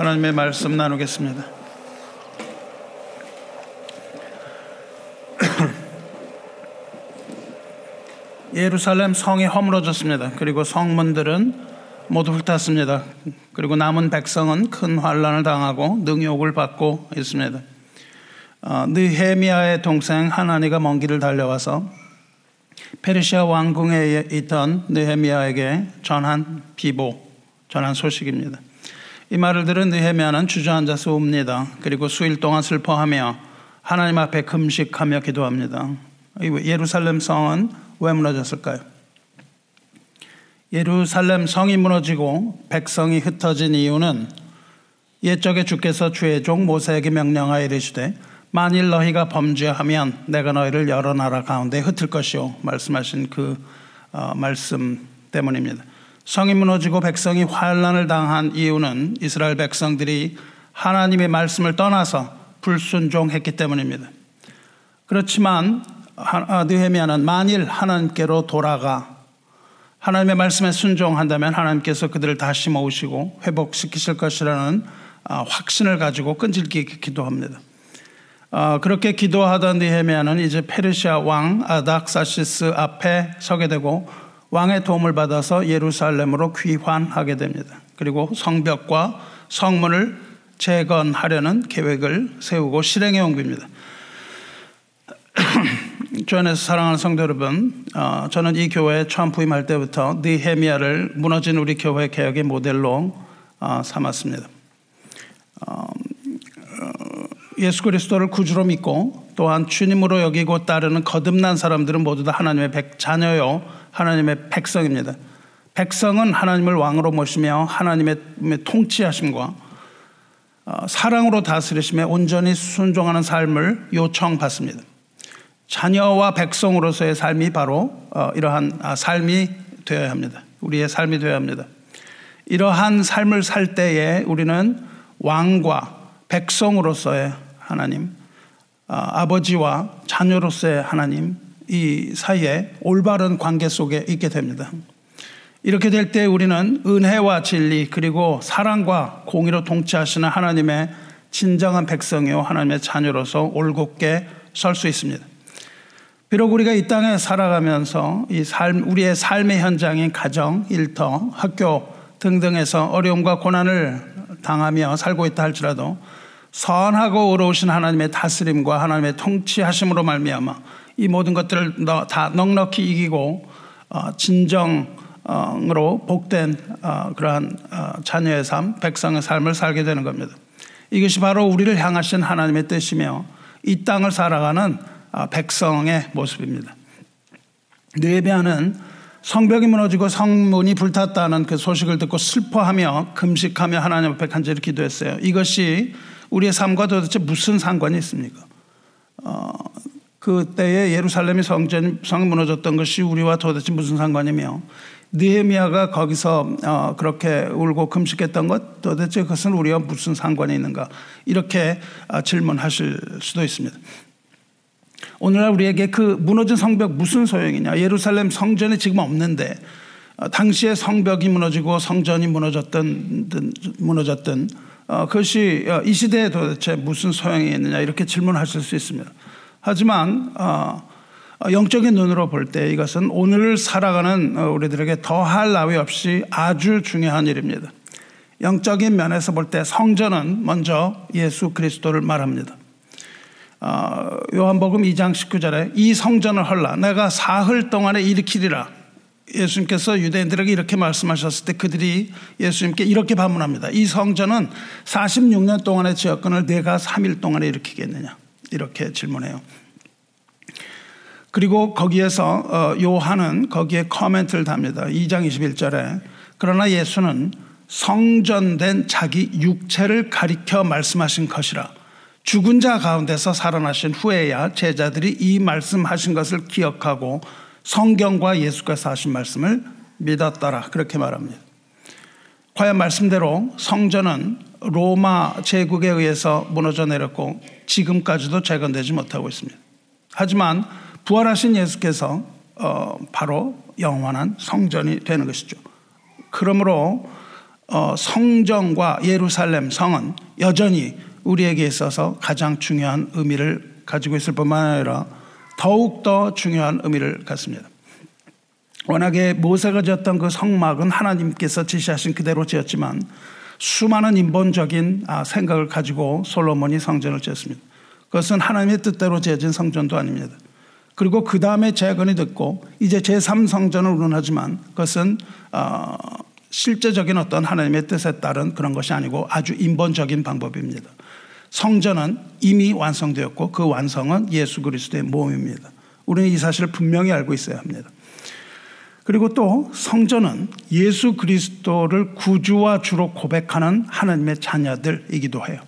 하나님의 말씀 나누겠습니다. 예루살렘 성이 허물어졌습니다. 그리고 성문들은 모두 불탔습니다. 그리고 남은 백성은 큰 환란을 당하고 능욕을 받고 있습니다. 어, 느헤미야의 동생 하나니가 먼 길을 달려와서 페르시아 왕궁에 있던 느헤미야에게 전한 비보, 전한 소식입니다. 이 말을 들은 느헤미야는 주저앉아서 웁니다. 그리고 수일 동안 슬퍼하며 하나님 앞에 금식하며 기도합니다. 예루살렘 성은 왜 무너졌을까요? 예루살렘 성이 무너지고 백성이 흩어진 이유는 옛적에 주께서 주의 종 모세에게 명령하여 이르시되 만일 너희가 범죄하면 내가 너희를 여러 나라 가운데 흩을 것이요 말씀하신 그 어, 말씀 때문입니다. 성이 무너지고 백성이 환란을 당한 이유는 이스라엘 백성들이 하나님의 말씀을 떠나서 불순종했기 때문입니다. 그렇지만 느헤미야는 만일 하나님께로 돌아가 하나님의 말씀에 순종한다면 하나님께서 그들을 다시 모으시고 회복시키실 것이라는 아, 확신을 가지고 끈질기게 기도합니다. 아, 그렇게 기도하던 느헤미야는 이제 페르시아 왕 아닥사시스 앞에 서게 되고 왕의 도움을 받아서 예루살렘으로 귀환하게 됩니다. 그리고 성벽과 성문을 재건하려는 계획을 세우고 실행에 옮깁니다. 주 안에서 사랑하는 성도 여러분, 어, 저는 이 교회에 처음 부임할 때부터 느헤미야를 무너진 우리 교회 개혁의 모델로 어, 삼았습니다. 어, 예수 그리스도를 구주로 믿고 또한 주님으로 여기고 따르는 거듭난 사람들은 모두 다 하나님의 백, 자녀요 하나님의 백성입니다. 백성은 하나님을 왕으로 모시며 하나님의 통치하심과 사랑으로 다스리심에 온전히 순종하는 삶을 요청받습니다. 자녀와 백성으로서의 삶이 바로 어, 이러한 아, 삶이 되어야 합니다. 우리의 삶이 되어야 합니다. 이러한 삶을 살 때에 우리는 왕과 백성으로서의 하나님, 아, 아버지와 자녀로서의 하나님 이 사이에 올바른 관계 속에 있게 됩니다. 이렇게 될 때 우리는 은혜와 진리 그리고 사랑과 공의로 통치하시는 하나님의 진정한 백성이요 하나님의 자녀로서 올곧게 설 수 있습니다. 비록 우리가 이 땅에 살아가면서 이 삶, 우리의 삶의 현장인 가정, 일터, 학교 등등에서 어려움과 고난을 당하며 살고 있다 할지라도 선하고 의로우신 하나님의 다스림과 하나님의 통치하심으로 말미암아 이 모든 것들을 다 넉넉히 이기고 어, 진정으로 복된 어, 그러한 어, 자녀의 삶, 백성의 삶을 살게 되는 겁니다. 이것이 바로 우리를 향하신 하나님의 뜻이며 이 땅을 살아가는 아, 백성의 모습입니다. 느헤미야는 성벽이 무너지고 성문이 불탔다는 그 소식을 듣고 슬퍼하며 금식하며 하나님 앞에 간절히 기도했어요. 이것이 우리의 삶과 도대체 무슨 상관이 있습니까? 어, 그때에 예루살렘이 성전 성이 무너졌던 것이 우리와 도대체 무슨 상관이며 느헤미야가 거기서 어, 그렇게 울고 금식했던 것 도대체 그것은 우리와 무슨 상관이 있는가 이렇게 어, 질문하실 수도 있습니다. 오늘날 우리에게 그 무너진 성벽 무슨 소용이냐? 예루살렘 성전이 지금 없는데 어, 당시에 성벽이 무너지고 성전이 무너졌던 무너졌던 어, 그것이 어, 이 시대에 도대체 무슨 소용이 있느냐 이렇게 질문하실 수 있습니다. 하지만 영적인 눈으로 볼 때 이것은 오늘을 살아가는 우리들에게 더할 나위 없이 아주 중요한 일입니다. 영적인 면에서 볼 때 성전은 먼저 예수 그리스도를 말합니다. 어, 요한복음 2장 19절에 이 성전을 헐라 내가 사흘 동안에 일으키리라 예수님께서 유대인들에게 이렇게 말씀하셨을 때 그들이 예수님께 이렇게 반문합니다. 이 성전은 46년 동안의 지역권을 내가 3일 동안에 일으키겠느냐 이렇게 질문해요. 그리고 거기에서 어, 요한은 거기에 커멘트를 답니다. 2장 21절에 그러나 예수는 성전된 자기 육체를 가리켜 말씀하신 것이라 죽은 자 가운데서 살아나신 후에야 제자들이 이 말씀하신 것을 기억하고 성경과 예수께서 하신 말씀을 믿었더라. 그렇게 말합니다. 과연 말씀대로 성전은 로마 제국에 의해서 무너져 내렸고 지금까지도 재건되지 못하고 있습니다. 하지만 부활하신 예수께서 어 바로 영원한 성전이 되는 것이죠. 그러므로 어, 성정과 예루살렘 성은 여전히 우리에게 있어서 가장 중요한 의미를 가지고 있을 뿐만 아니라 더욱더 중요한 의미를 갖습니다. 워낙에 모세가 지었던 그 성막은 하나님께서 지시하신 그대로 지었지만 수많은 인본적인 아, 생각을 가지고 솔로몬이 성전을 지었습니다. 그것은 하나님의 뜻대로 지어진 성전도 아닙니다. 그리고 그 다음에 재건이 됐고 이제 제3성전을 운운하지만 그것은 어, 실제적인 어떤 하나님의 뜻에 따른 그런 것이 아니고 아주 인본적인 방법입니다. 성전은 이미 완성되었고 그 완성은 예수 그리스도의 몸입니다. 우리는 이 사실을 분명히 알고 있어야 합니다. 그리고 또 성전은 예수 그리스도를 구주와 주로 고백하는 하나님의 자녀들이기도 해요.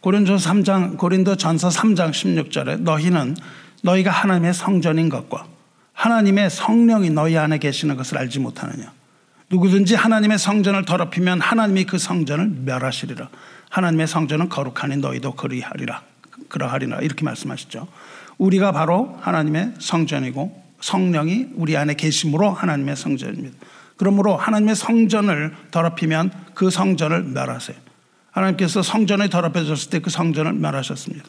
고린도 3장 고린도 전서 3장 16절에 너희는 너희가 하나님의 성전인 것과 하나님의 성령이 너희 안에 계시는 것을 알지 못하느냐? 누구든지 하나님의 성전을 더럽히면 하나님이 그 성전을 멸하시리라. 하나님의 성전은 거룩하니 너희도 그리하리라. 그러하리라. 이렇게 말씀하시죠. 우리가 바로 하나님의 성전이고 성령이 우리 안에 계심으로 하나님의 성전입니다. 그러므로 하나님의 성전을 더럽히면 그 성전을 멸하세요 하나님께서 성전에 더럽혀졌을 때 그 성전을 멸하셨습니다.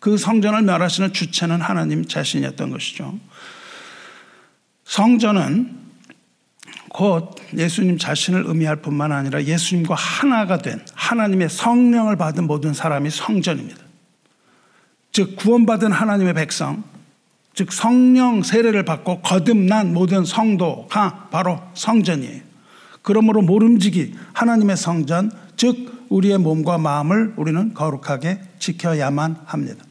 그 성전을 멸하시는 주체는 하나님 자신이었던 것이죠. 성전은 곧 예수님 자신을 의미할 뿐만 아니라 예수님과 하나가 된 하나님의 성령을 받은 모든 사람이 성전입니다. 즉, 구원받은 하나님의 백성, 즉, 성령 세례를 받고 거듭난 모든 성도가 바로 성전이에요. 그러므로 모름지기 하나님의 성전, 즉, 우리의 몸과 마음을 우리는 거룩하게 지켜야만 합니다.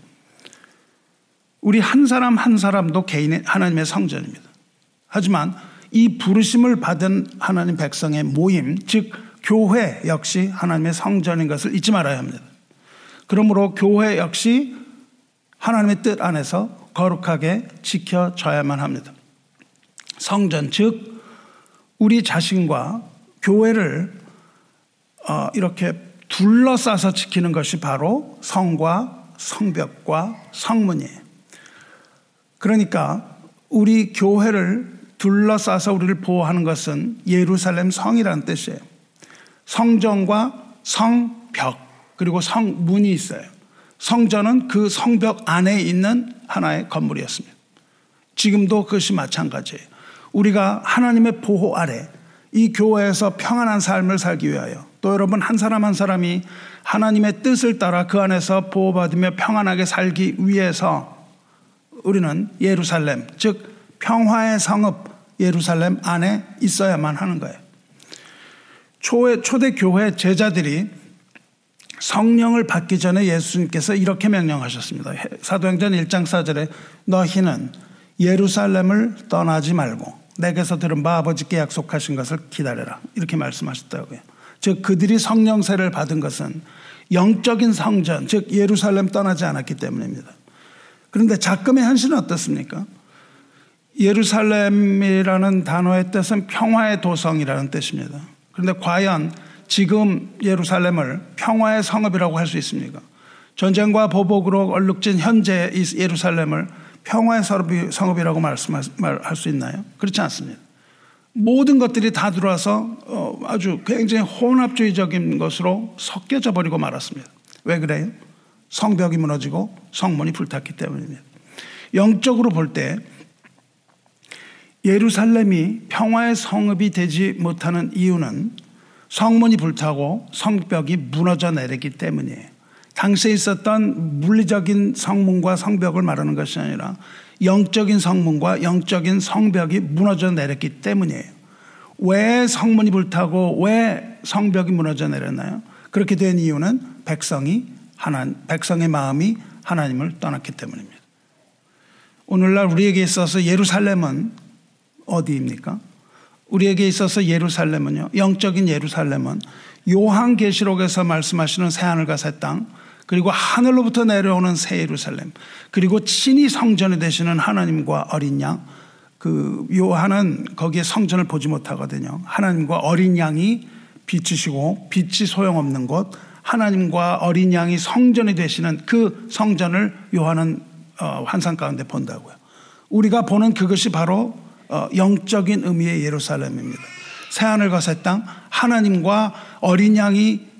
우리 한 사람 한 사람도 개인의 하나님의 성전입니다. 하지만 이 부르심을 받은 하나님 백성의 모임, 즉 교회 역시 하나님의 성전인 것을 잊지 말아야 합니다. 그러므로 교회 역시 하나님의 뜻 안에서 거룩하게 지켜져야만 합니다. 성전, 즉 우리 자신과 교회를 어, 이렇게 둘러싸서 지키는 것이 바로 성과 성벽과 성문이에요. 그러니까 우리 교회를 둘러싸서 우리를 보호하는 것은 예루살렘 성이라는 뜻이에요. 성전과 성벽 그리고 성문이 있어요. 성전은 그 성벽 안에 있는 하나의 건물이었습니다. 지금도 그것이 마찬가지예요. 우리가 하나님의 보호 아래 이 교회에서 평안한 삶을 살기 위하여 또 여러분 한 사람 한 사람이 하나님의 뜻을 따라 그 안에서 보호받으며 평안하게 살기 위해서 우리는 예루살렘, 즉 평화의 성읍 예루살렘 안에 있어야만 하는 거예요. 초대, 교회 제자들이 성령을 받기 전에 예수님께서 이렇게 명령하셨습니다. 사도행전 1장 4절에 너희는 예루살렘을 떠나지 말고 내게서 들은 바 아버지께 약속하신 것을 기다려라. 이렇게 말씀하셨다고요. 즉 그들이 성령세를 받은 것은 영적인 성전, 즉 예루살렘 떠나지 않았기 때문입니다. 그런데 작금의 현실은 어떻습니까? 예루살렘이라는 단어의 뜻은 평화의 도성이라는 뜻입니다. 그런데 과연 지금 예루살렘을 평화의 성읍이라고 할 수 있습니까? 전쟁과 보복으로 얼룩진 현재 예루살렘을 평화의 성읍이라고 말씀할 수 있나요? 그렇지 않습니다. 모든 것들이 다 들어와서 어, 아주 굉장히 혼합주의적인 것으로 섞여져 버리고 말았습니다. 왜 그래요? 성벽이 무너지고 성문이 불탔기 때문입니다. 영적으로 볼 때 예루살렘이 평화의 성읍이 되지 못하는 이유는 성문이 불타고 성벽이 무너져 내리기 때문이에요. 당시에 있었던 물리적인 성문과 성벽을 말하는 것이 아니라 영적인 성문과 영적인 성벽이 무너져 내렸기 때문이에요. 왜 성문이 불타고 왜 성벽이 무너져 내렸나요? 그렇게 된 이유는 백성이 하나 백성의 마음이 하나님을 떠났기 때문입니다. 오늘날 우리에게 있어서 예루살렘은 어디입니까? 우리에게 있어서 예루살렘은요. 영적인 예루살렘은 요한계시록에서 말씀하시는 새하늘과 새 땅, 그리고 하늘로부터 내려오는 새 예루살렘, 그리고 친히 성전이 되시는 하나님과 어린 양, 그 요한은 거기에 성전을 보지 못하거든요. 하나님과 어린 양이 빛이시고 빛이 소용없는 곳, 하나님과 어린 양이 성전이 되시는 그 성전을 요한은 어, 환상 가운데 본다고요. 우리가 보는 그것이 바로 어, 영적인 의미의 예루살렘입니다. 새하늘과 새 땅, 하나님과 어린 양이 어,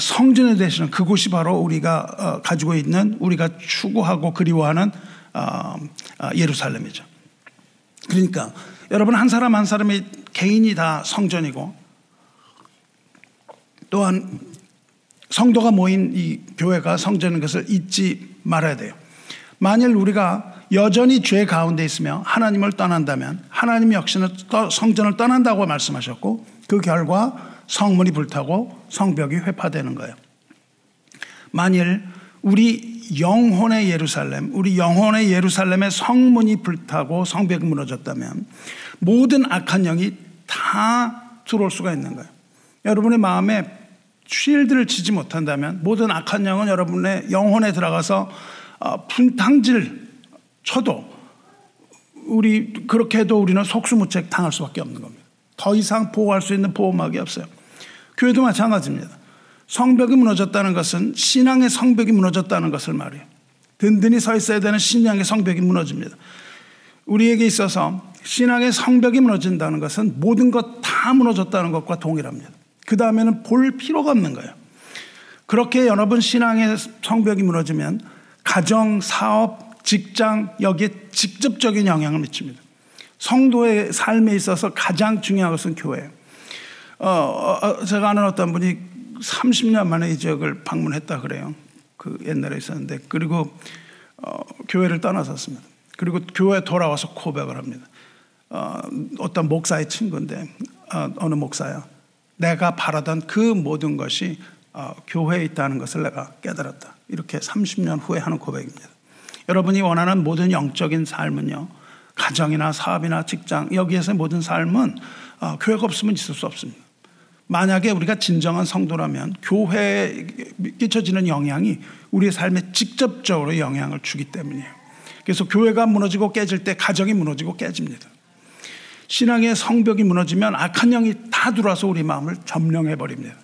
성전에 되시는 그곳이 바로 우리가 어, 가지고 있는 우리가 추구하고 그리워하는 어, 예루살렘이죠. 그러니까 여러분 한 사람 한 사람의 개인이 다 성전이고 또한 성도가 모인 이 교회가 성전인 것을 잊지 말아야 돼요. 만일 우리가 여전히 죄 가운데 있으며 하나님을 떠난다면 하나님 역시는 성전을 떠난다고 말씀하셨고 그 결과 성문이 불타고 성벽이 회파되는 거예요. 만일 우리 영혼의 예루살렘, 우리 영혼의 예루살렘의 성문이 불타고 성벽이 무너졌다면 모든 악한 영이 다 들어올 수가 있는 거예요. 여러분의 마음에 쉴드를 치지 못한다면 모든 악한 영은 여러분의 영혼에 들어가서 어, 분탕질 쳐도 우리 그렇게 해도 우리는 속수무책 당할 수밖에 없는 겁니다. 더 이상 보호할 수 있는 보호막이 없어요. 교회도 마찬가지입니다. 성벽이 무너졌다는 것은 신앙의 성벽이 무너졌다는 것을 말해요. 든든히 서 있어야 되는 신앙의 성벽이 무너집니다. 우리에게 있어서 신앙의 성벽이 무너진다는 것은 모든 것 다 무너졌다는 것과 동일합니다. 그 다음에는 볼 필요가 없는 거예요. 그렇게 여러분 신앙의 성벽이 무너지면 가정, 사업, 직장 여기에 직접적인 영향을 미칩니다. 성도의 삶에 있어서 가장 중요한 것은 교회예요. 어, 어, 어 제가 아는 어떤 분이 30년 만에 이 지역을 방문했다 그래요. 그 옛날에 있었는데 그리고 어, 교회를 떠나섰습니다. 그리고 교회 돌아와서 고백을 합니다. 어, 어떤 목사의 친구인데 어, 어느 목사야. 내가 바라던 그 모든 것이 어, 교회에 있다는 것을 내가 깨달았다. 이렇게 30년 후에 하는 고백입니다. 여러분이 원하는 모든 영적인 삶은요, 가정이나 사업이나 직장, 여기에서 모든 삶은 어, 교회가 없으면 있을 수 없습니다. 만약에 우리가 진정한 성도라면 교회에 끼쳐지는 영향이 우리의 삶에 직접적으로 영향을 주기 때문이에요. 그래서 교회가 무너지고 깨질 때 가정이 무너지고 깨집니다. 신앙의 성벽이 무너지면 악한 영이 다 들어와서 우리 마음을 점령해 버립니다.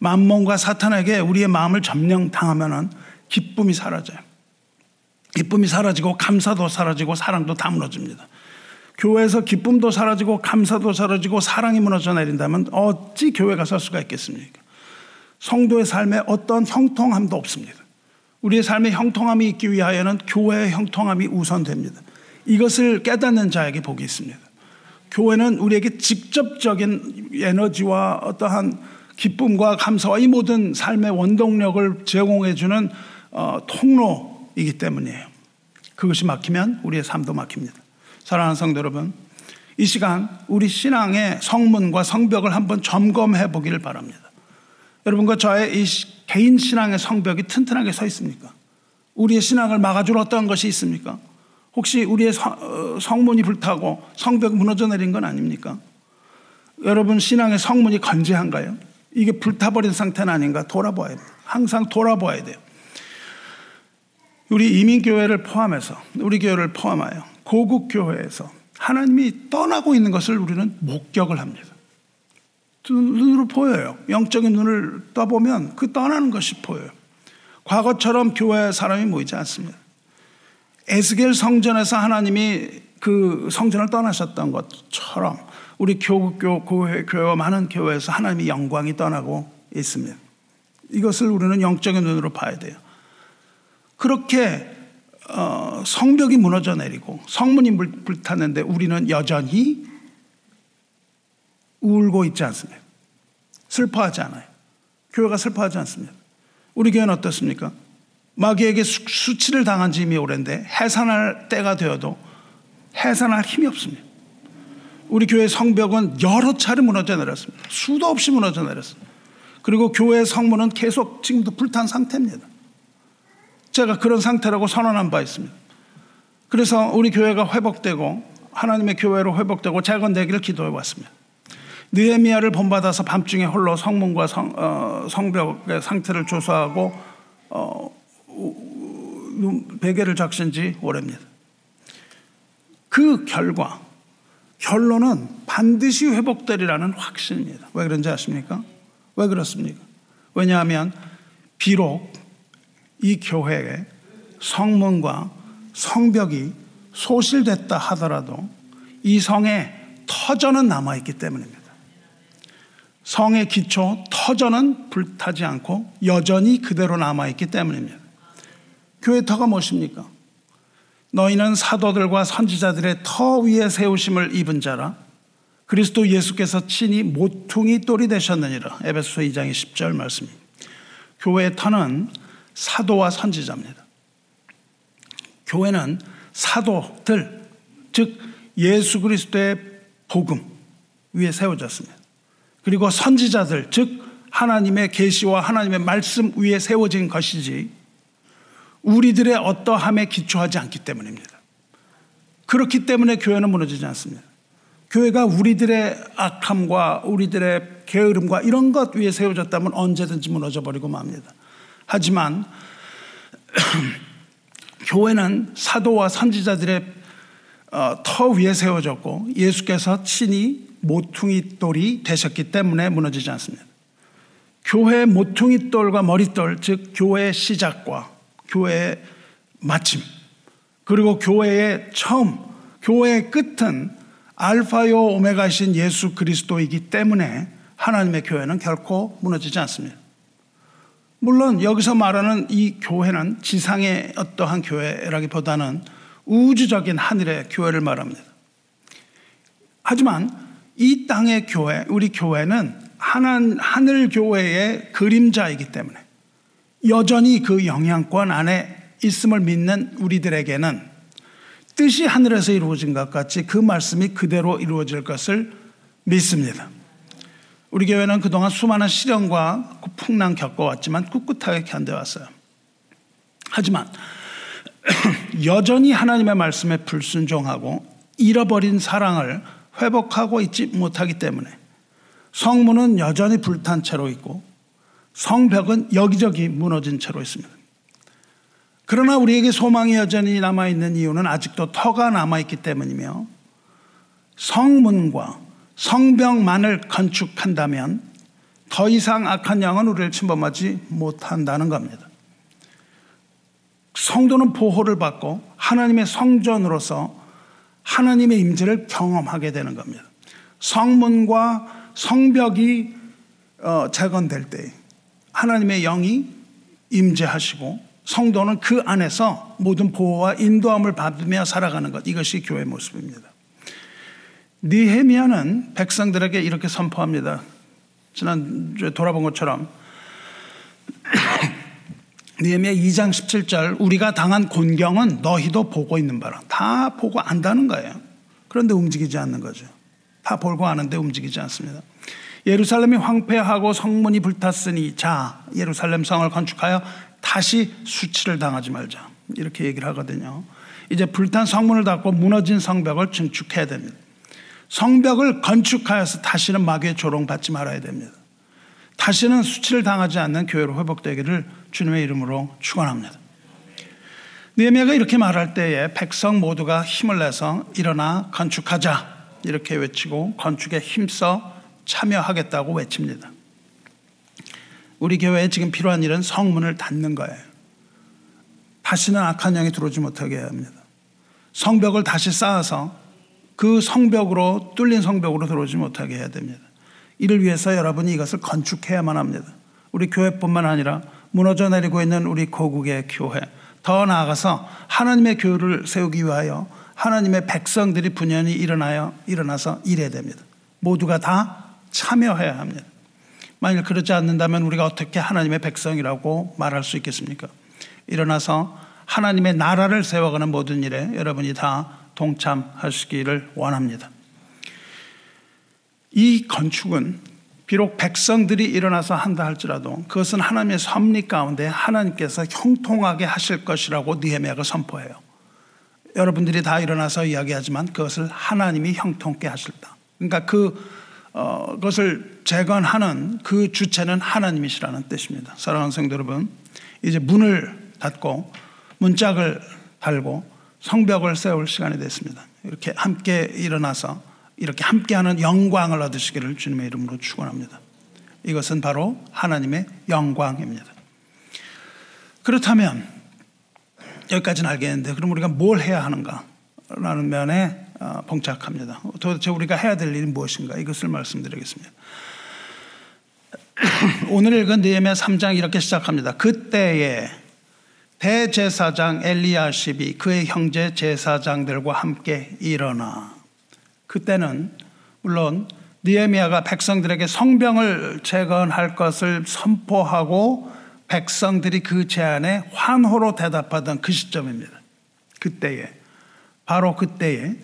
만몬과 사탄에게 우리의 마음을 점령당하면 기쁨이 사라져요. 기쁨이 사라지고 감사도 사라지고 사랑도 다 무너집니다. 교회에서 기쁨도 사라지고 감사도 사라지고 사랑이 무너져 내린다면 어찌 교회가 설 수가 있겠습니까? 성도의 삶에 어떤 형통함도 없습니다. 우리의 삶의 형통함이 있기 위하여는 교회의 형통함이 우선됩니다. 이것을 깨닫는 자에게 복이 있습니다. 교회는 우리에게 직접적인 에너지와 어떠한 기쁨과 감사와 이 모든 삶의 원동력을 제공해주는 어, 통로이기 때문이에요. 그것이 막히면 우리의 삶도 막힙니다. 사랑하는 성도 여러분, 이 시간 우리 신앙의 성문과 성벽을 한번 점검해 보기를 바랍니다. 여러분과 저의 이 개인 신앙의 성벽이 튼튼하게 서 있습니까? 우리의 신앙을 막아줄 어떤 것이 있습니까? 혹시 우리의 어, 성문이 불타고 성벽 무너져 내린 건 아닙니까? 여러분 신앙의 성문이 건재한가요? 이게 불타버린 상태는 아닌가 돌아봐야 돼요. 항상 돌아봐야 돼요. 우리 이민교회를 포함해서 우리 교회를 포함하여 고국 교회에서 하나님이 떠나고 있는 것을 우리는 목격을 합니다. 눈으로 보여요. 영적인 눈을 떠보면 그 떠나는 것이 보여요. 과거처럼 교회 사람이 모이지 않습니다. 에스겔 성전에서 하나님이 그 성전을 떠나셨던 것처럼 우리 교국교 교회, 교회와 많은 교회에서 하나님의 영광이 떠나고 있습니다. 이것을 우리는 영적인 눈으로 봐야 돼요. 그렇게 어, 성벽이 무너져 내리고 성문이 불 탔는데 우리는 여전히 울고 있지 않습니다. 슬퍼하지 않아요. 교회가 슬퍼하지 않습니다. 우리 교회는 어떻습니까? 마귀에게 수, 치를 당한 지 이미 오랜데 해산할 때가 되어도 해산할 힘이 없습니다. 우리 교회 성벽은 여러 차례 무너져 내렸습니다. 수도 없이 무너져 내렸습니다. 그리고 교회 성문은 계속 지금도 불탄 상태입니다. 제가 그런 상태라고 선언한 바 있습니다. 그래서 우리 교회가 회복되고 하나님의 교회로 회복되고 재건되기를 기도해 왔습니다. 느헤미야를 본받아서 밤중에 홀로 성문과 성, 어, 성벽의 상태를 조사하고 어, 베개를 작신 지 오래입니다. 그 결과 결론은 반드시 회복되리라는 확신입니다. 왜 그런지 아십니까? 왜 그렇습니까? 왜냐하면 비록 이 교회에 성문과 성벽이 소실됐다 하더라도 이 성에 터전은 남아있기 때문입니다. 성의 기초 터전은 불타지 않고 여전히 그대로 남아있기 때문입니다. 교회 터가 무엇입니까? 너희는 사도들과 선지자들의 터 위에 세우심을 입은 자라 그리스도 예수께서 친히 모퉁이 돌이 되셨느니라. 에베소 2장의 10절 말씀입니다. 교회의 터는 사도와 선지자입니다. 교회는 사도들, 즉 예수 그리스도의 복음 위에 세워졌습니다. 그리고 선지자들, 즉 하나님의 계시와 하나님의 말씀 위에 세워진 것이지 우리들의 어떠함에 기초하지 않기 때문입니다. 그렇기 때문에 교회는 무너지지 않습니다. 교회가 우리들의 악함과 우리들의 게으름과 이런 것 위에 세워졌다면 언제든지 무너져 버리고 맙니다. 하지만 교회는 사도와 선지자들의 어, 터 위에 세워졌고 예수께서 친히 모퉁이 돌이 되셨기 때문에 무너지지 않습니다. 교회의 모퉁이 돌과 머릿돌, 즉 교회의 시작과 교회의 마침, 그리고 교회의 처음, 교회의 끝은 알파요 오메가신 예수 그리스도이기 때문에 하나님의 교회는 결코 무너지지 않습니다. 물론 여기서 말하는 이 교회는 지상의 어떠한 교회라기보다는 우주적인 하늘의 교회를 말합니다. 하지만 이 땅의 교회, 우리 교회는 하늘 교회의 그림자이기 때문에 여전히 그 영향권 안에 있음을 믿는 우리들에게는 뜻이 하늘에서 이루어진 것 같이 그 말씀이 그대로 이루어질 것을 믿습니다. 우리 교회는 그동안 수많은 시련과 풍랑 겪어왔지만 꿋꿋하게 견뎌왔어요. 하지만 여전히 하나님의 말씀에 불순종하고 잃어버린 사랑을 회복하고 있지 못하기 때문에 성문은 여전히 불탄 채로 있고 성벽은 여기저기 무너진 채로 있습니다. 그러나 우리에게 소망이 여전히 남아있는 이유는 아직도 터가 남아있기 때문이며 성문과 성벽만을 건축한다면 더 이상 악한 영은 우리를 침범하지 못한다는 겁니다. 성도는 보호를 받고 하나님의 성전으로서 하나님의 임재를 경험하게 되는 겁니다. 성문과 성벽이 어, 재건될 때 하나님의 영이 임재하시고 성도는 그 안에서 모든 보호와 인도함을 받으며 살아가는 것 이것이 교회의 모습입니다. 니헤미야는 백성들에게 이렇게 선포합니다. 지난주에 돌아본 것처럼 니헤미야 2장 17절 우리가 당한 곤경은 너희도 보고 있는 바라 다 보고 안다는 거예요. 그런데 움직이지 않는 거죠. 다 보고 아는데 움직이지 않습니다. 예루살렘이 황폐하고 성문이 불탔으니 자 예루살렘 성을 건축하여 다시 수치를 당하지 말자 이렇게 얘기를 하거든요. 이제 불탄 성문을 닫고 무너진 성벽을 증축해야 됩니다. 성벽을 건축하여서 다시는 마귀의 조롱받지 말아야 됩니다. 다시는 수치를 당하지 않는 교회로 회복되기를 주님의 이름으로 축원합니다. 느헤미야가 이렇게 말할 때에 백성 모두가 힘을 내서 일어나 건축하자 이렇게 외치고 건축에 힘써 참여하겠다고 외칩니다. 우리 교회에 지금 필요한 일은 성문을 닫는 거예요. 다시는 악한 영이 들어오지 못하게 해야 합니다. 성벽을 다시 쌓아서 그 성벽으로 뚫린 성벽으로 들어오지 못하게 해야 됩니다. 이를 위해서 여러분이 이것을 건축해야만 합니다. 우리 교회뿐만 아니라 무너져 내리고 있는 우리 고국의 교회, 더 나아가서 하나님의 교회를 세우기 위하여 하나님의 백성들이 분연히 일어나여 일어나서 일해야 됩니다. 모두가 다 참여해야 합니다. 만일 그렇지 않는다면 우리가 어떻게 하나님의 백성이라고 말할 수 있겠습니까? 일어나서 하나님의 나라를 세워가는 모든 일에 여러분이 다 동참하시기를 원합니다. 이 건축은 비록 백성들이 일어나서 한다 할지라도 그것은 하나님의 섭리 가운데 하나님께서 형통하게 하실 것이라고 느헤미야가 선포해요. 여러분들이 다 일어나서 이야기하지만 그것을 하나님이 형통케 하실다. 그러니까 그 어, 그것을 재건하는 그 주체는 하나님이시라는 뜻입니다. 사랑하는 성도 여러분, 이제 문을 닫고 문짝을 달고 성벽을 세울 시간이 됐습니다. 이렇게 함께 일어나서 이렇게 함께하는 영광을 얻으시기를 주님의 이름으로 축원합니다. 이것은 바로 하나님의 영광입니다. 그렇다면 여기까지는 알겠는데 그럼 우리가 뭘 해야 하는가라는 면에 어, 봉착합니다. 도대체 우리가 해야 될 일이 무엇인가 이것을 말씀드리겠습니다. 오늘 읽은 느헤미야 3장 이렇게 시작합니다. 그때에 대제사장 엘리야십이 그의 형제 제사장들과 함께 일어나 그때는 물론 느헤미야가 백성들에게 성병을 재건할 것을 선포하고 백성들이 그 제안에 환호로 대답하던 그 시점입니다. 그때에 바로 그때에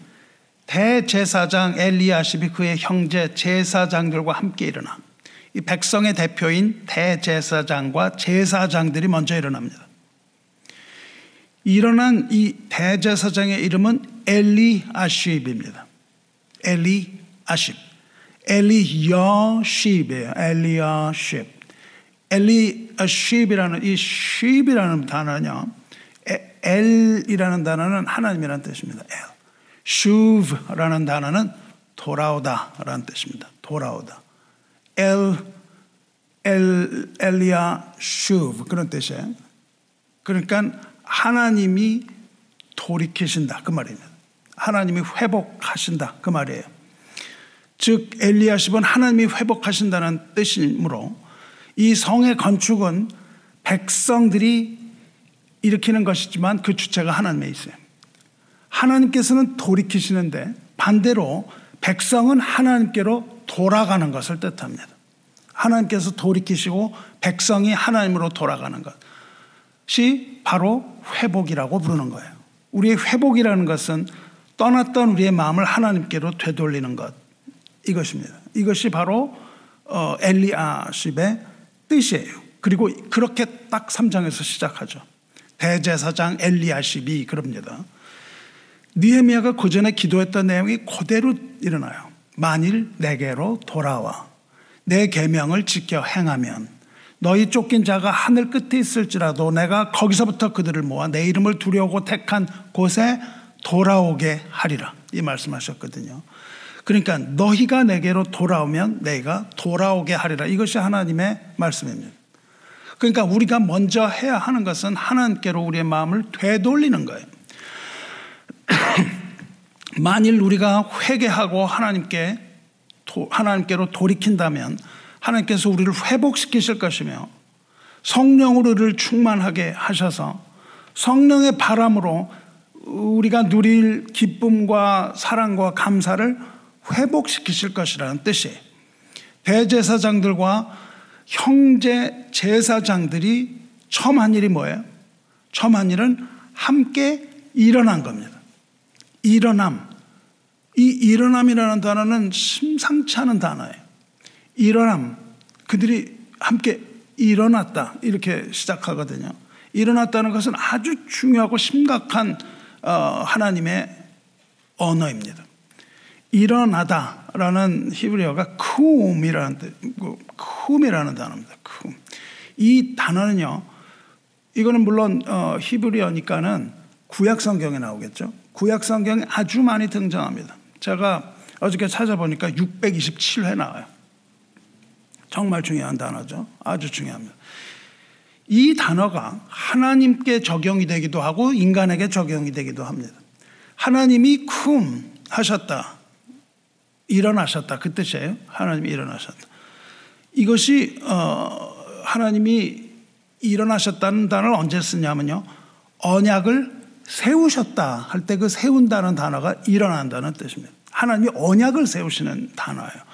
대제사장 엘리야십이 그의 형제 제사장들과 함께 일어나 이 백성의 대표인 대제사장과 제사장들이 먼저 일어납니다. 일어난 이 대제사장의 이름은 엘리 아십입니다. 엘리 아십. 엘리야십이에요. 엘리야십. 엘리 아십이라는 이 십이라는 단어는요. 엘이라는 단어는 하나님이라는 뜻입니다. 엘. 슈브라는 단어는 돌아오다라는 뜻입니다. 돌아오다. 엘, 엘, 엘리야 슈브 그런 뜻이에요. 그러니까 하나님이 돌이키신다 그 말입니다. 하나님이 회복하신다 그 말이에요. 즉 엘리야십은 하나님이 회복하신다는 뜻이므로 이 성의 건축은 백성들이 일으키는 것이지만 그 주체가 하나님에 있어요. 하나님께서는 돌이키시는데 반대로 백성은 하나님께로 돌아가는 것을 뜻합니다. 하나님께서 돌이키시고 백성이 하나님으로 돌아가는 것이 바로 회복이라고 부르는 거예요. 우리의 회복이라는 것은 떠났던 우리의 마음을 하나님께로 되돌리는 것 이것입니다. 이것이 바로 어, 엘리아십의 뜻이에요. 그리고 그렇게 딱 3장에서 시작하죠. 대제사장 엘리아십이 그럽니다. 니에미아가 그 전에 기도했던 내용이 그대로 일어나요. 만일 내게로 돌아와 내 계명을 지켜 행하면 너희 쫓긴 자가 하늘 끝에 있을지라도 내가 거기서부터 그들을 모아 내 이름을 두려고 택한 곳에 돌아오게 하리라. 이 말씀하셨거든요. 그러니까 너희가 내게로 돌아오면 내가 돌아오게 하리라. 이것이 하나님의 말씀입니다. 그러니까 우리가 먼저 해야 하는 것은 하나님께로 우리의 마음을 되돌리는 거예요. 만일 우리가 회개하고 하나님께 하나님께로 돌이킨다면 하나님께서 우리를 회복시키실 것이며 성령으로 우리를 충만하게 하셔서 성령의 바람으로 우리가 누릴 기쁨과 사랑과 감사를 회복시키실 것이라는 뜻이에요. 대제사장들과 형제 제사장들이 처음 한 일이 뭐예요? 처음 한 일은 함께 일어난 겁니다. 일어남. 이 일어남이라는 단어는 심상치 않은 단어예요. 일어남. 그들이 함께 일어났다. 이렇게 시작하거든요. 일어났다는 것은 아주 중요하고 심각한 어, 하나님의 언어입니다. 일어나다라는 히브리어가 쿰이라는 쿰이라는 단어입니다. 쿰. 이 단어는요. 이거는 물론 어, 히브리어니까는 구약 성경에 나오겠죠. 구약 성경에 아주 많이 등장합니다. 제가 어저께 찾아보니까 627회 나와요. 정말 중요한 단어죠. 아주 중요합니다. 이 단어가 하나님께 적용이 되기도 하고 인간에게 적용이 되기도 합니다. 하나님이 쿰 하셨다. 일어나셨다. 그 뜻이에요. 하나님이 일어나셨다. 이것이 어, 하나님이 일어나셨다는 단어를 언제 쓰냐면요. 언약을 세우셨다 할 때 그 세운다는 단어가 일어난다는 뜻입니다. 하나님이 언약을 세우시는 단어예요.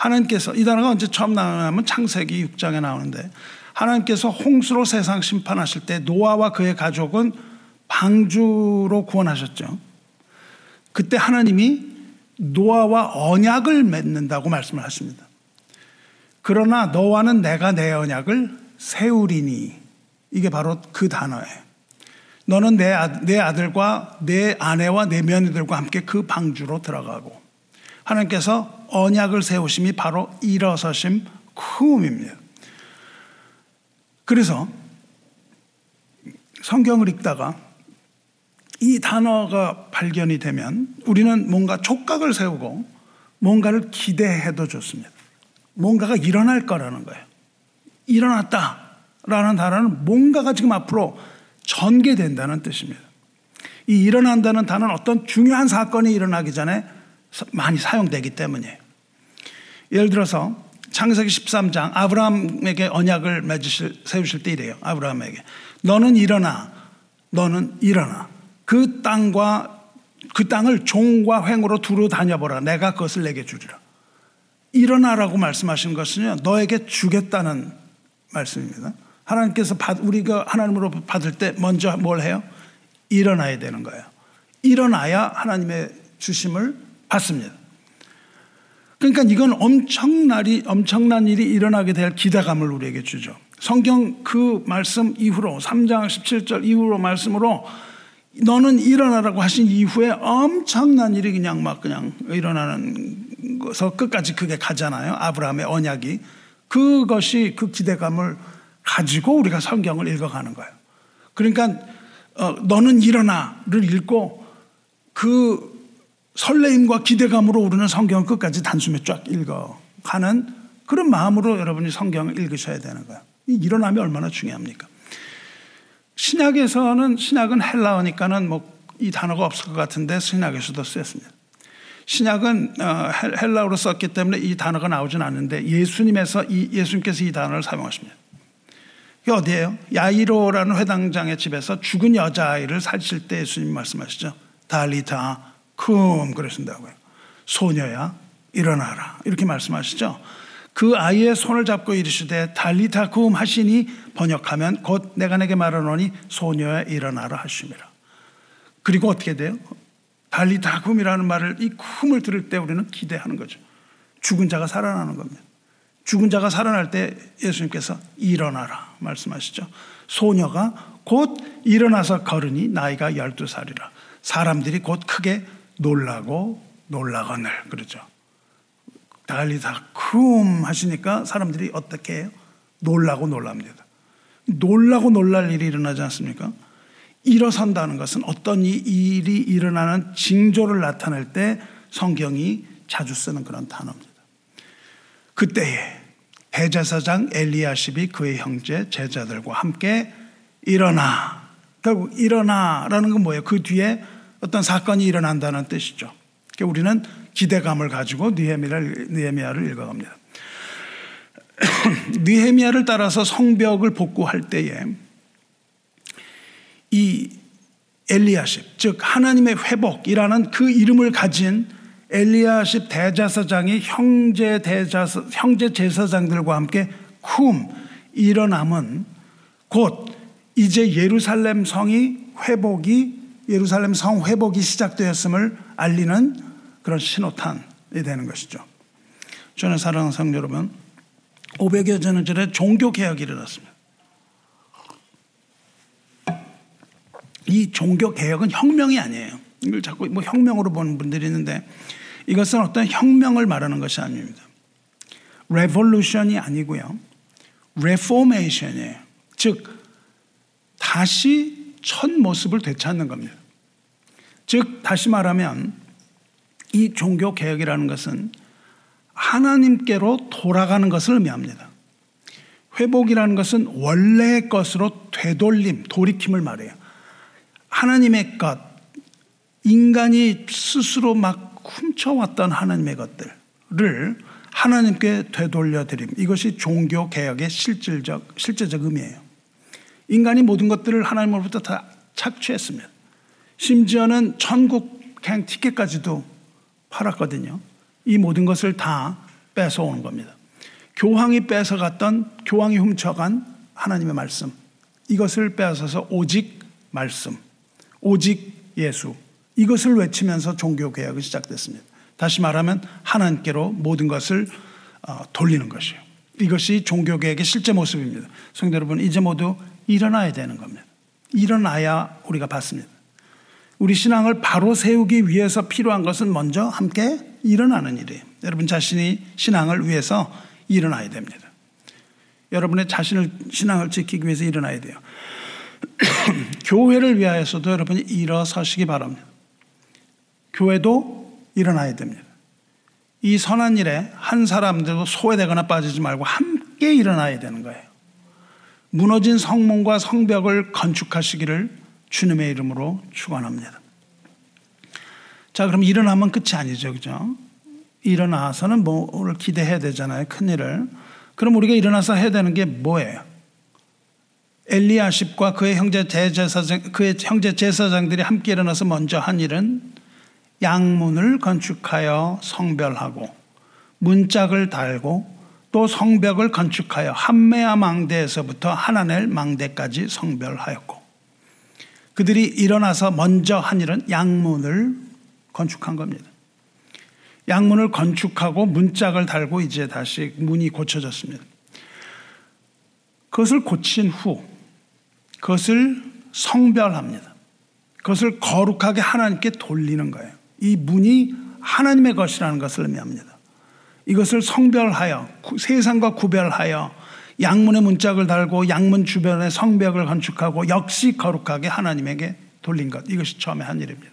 하나님께서 이 단어가 언제 처음 나오냐면 창세기 6장에 나오는데 하나님께서 홍수로 세상 심판하실 때 노아와 그의 가족은 방주로 구원하셨죠. 그때 하나님이 노아와 언약을 맺는다고 말씀을 하십니다. 그러나 너와는 내가 내 언약을 세우리니 이게 바로 그 단어예요. 너는 내, 아, 내 아들과 내 아내와 내 며느리들과 함께 그 방주로 들어가고 하나님께서 언약을 세우심이 바로 일어서심 크움입니다. 그래서 성경을 읽다가 이 단어가 발견이 되면 우리는 뭔가 촉각을 세우고 뭔가를 기대해도 좋습니다. 뭔가가 일어날 거라는 거예요. 일어났다라는 단어는 뭔가가 지금 앞으로 전개된다는 뜻입니다. 이 일어난다는 단어는 어떤 중요한 사건이 일어나기 전에 많이 사용되기 때문이에요. 예를 들어서 창세기 13장 아브라함에게 언약을 맺으실 세우실 때 이래요. 아브라함에게 너는 일어나 너는 일어나 그 땅과 그 땅을 종과 횡으로 두루 다녀보라. 내가 그것을 내게 주리라. 일어나라고 말씀하신 것은요, 너에게 주겠다는 말씀입니다. 하나님께서 우리가 하나님으로 받을 때 먼저 뭘 해요? 일어나야 되는 거예요. 일어나야 하나님의 주심을 받습니다. 그러니까 이건 엄청나리, 엄청난 일이 일어나게 될 기대감을 우리에게 주죠. 성경 그 말씀 이후로, 3장 17절 이후로 말씀으로 너는 일어나라고 하신 이후에 엄청난 일이 그냥 막 그냥 일어나는 것서 끝까지 그게 가잖아요. 아브라함의 언약이. 그것이 그 기대감을 가지고 우리가 성경을 읽어가는 거예요. 그러니까 어, 너는 일어나를 읽고 그 설레임과 기대감으로 우리는 성경 끝까지 단숨에 쫙 읽어 가는 그런 마음으로 여러분이 성경을 읽으셔야 되는 거예요. 이 일어남이 얼마나 중요합니까? 신약에서는 신약은 헬라어니까는 뭐 이 단어가 없을 것 같은데 신약에서도 쓰였습니다. 신약은 어, 헬라어로 썼기 때문에 이 단어가 나오진 않는데 예수님에서 이 예수님께서 이 단어를 사용하십니다. 이게 어디예요? 야이로라는 회당장의 집에서 죽은 여자아이를 살실 때 예수님 말씀하시죠. 달리타 쿰 그러신다고요. 소녀야 일어나라 이렇게 말씀하시죠. 그 아이의 손을 잡고 이르시되 달리타 쿰 하시니 번역하면 곧 내가 내게 말하노니 소녀야 일어나라 하심이라. 그리고 어떻게 돼요? 달리타 쿰이라는 말을 이 쿰을 들을 때 우리는 기대하는 거죠. 죽은 자가 살아나는 겁니다. 죽은 자가 살아날 때 예수님께서 일어나라 말씀하시죠. 소녀가 곧 일어나서 걸으니 나이가 12살이라. 사람들이 곧 크게 놀라고 놀라거늘 그러죠. 달리다 쿰 하시니까 사람들이 어떻게 해요? 놀라고 놀랍니다. 놀라고 놀랄 일이 일어나지 않습니까? 일어선다는 것은 어떤 일이 일어나는 징조를 나타낼 때 성경이 자주 쓰는 그런 단어입니다. 그때에 대제사장 엘리야십이 그의 형제 제자들과 함께 일어나 결국 일어나라는 건 뭐예요? 그 뒤에 어떤 사건이 일어난다는 뜻이죠. 그러니까 우리는 기대감을 가지고 느헤미야를, 느헤미야를 읽어갑니다. 느헤미야를 따라서 성벽을 복구할 때에 이 엘리야십, 즉 하나님의 회복이라는 그 이름을 가진 엘리야십 대자사장이 형제 대자사 형제 제사장들과 함께 쿰 일어남은 곧 이제 예루살렘 성이 회복이 예루살렘 성 회복이 시작되었음을 알리는 그런 신호탄이 되는 것이죠. 저는 사랑하는 성도 여러분, 500여 년 전에 종교 개혁이 일어났습니다. 이 종교 개혁은 혁명이 아니에요. 이걸 자꾸 뭐 혁명으로 보는 분들이 있는데 이것은 어떤 혁명을 말하는 것이 아닙니다. revolution이 아니고요. reformation이에요. 즉 다시 첫 모습을 되찾는 겁니다. 즉 다시 말하면 이 종교 개혁이라는 것은 하나님께로 돌아가는 것을 의미합니다. 회복이라는 것은 원래의 것으로 되돌림, 돌이킴을 말해요. 하나님의 것, 인간이 스스로 막 훔쳐왔던 하나님의 것들을 하나님께 되돌려 드림. 이것이 종교 개혁의 실질적, 실제적 의미예요. 인간이 모든 것들을 하나님으로부터 다 착취했습니다. 심지어는 천국행 티켓까지도 팔았거든요. 이 모든 것을 다 뺏어오는 겁니다. 교황이 뺏어갔던, 교황이 훔쳐간 하나님의 말씀. 이것을 빼앗아서 오직 말씀, 오직 예수. 이것을 외치면서 종교개혁이 시작됐습니다. 다시 말하면 하나님께로 모든 것을 어, 돌리는 것이에요. 이것이 종교개혁의 실제 모습입니다. 성도 여러분, 이제 모두 일어나야 되는 겁니다. 일어나야 우리가 받습니다. 우리 신앙을 바로 세우기 위해서 필요한 것은 먼저 함께 일어나는 일이에요. 여러분 자신이 신앙을 위해서 일어나야 됩니다. 여러분의 자신을 신앙을 지키기 위해서 일어나야 돼요. 교회를 위하여서도 여러분이 일어서시기 바랍니다. 교회도 일어나야 됩니다. 이 선한 일에 한 사람들도 소외되거나 빠지지 말고 함께 일어나야 되는 거예요. 무너진 성문과 성벽을 건축하시기를 주님의 이름으로 축원합니다. 자, 그럼 일어나면 끝이 아니죠. 그죠? 일어나서는 뭐를 기대해야 되잖아요. 큰 일을. 그럼 우리가 일어나서 해야 되는 게 뭐예요? 엘리야십과 그의 형제 제사장 그의 형제 제사장들이 함께 일어나서 먼저 한 일은 양문을 건축하여 성별하고 문짝을 달고 또 성벽을 건축하여 한메아 망대에서부터 하나넬 망대까지 성별하였고 그들이 일어나서 먼저 한 일은 양문을 건축한 겁니다. 양문을 건축하고 문짝을 달고 이제 다시 문이 고쳐졌습니다. 그것을 고친 후 그것을 성별합니다. 그것을 거룩하게 하나님께 돌리는 거예요. 이 문이 하나님의 것이라는 것을 의미합니다. 이것을 성별하여 세상과 구별하여 양문의 문짝을 달고 양문 주변에 성벽을 건축하고 역시 거룩하게 하나님에게 돌린 것. 이것이 처음에 한 일입니다.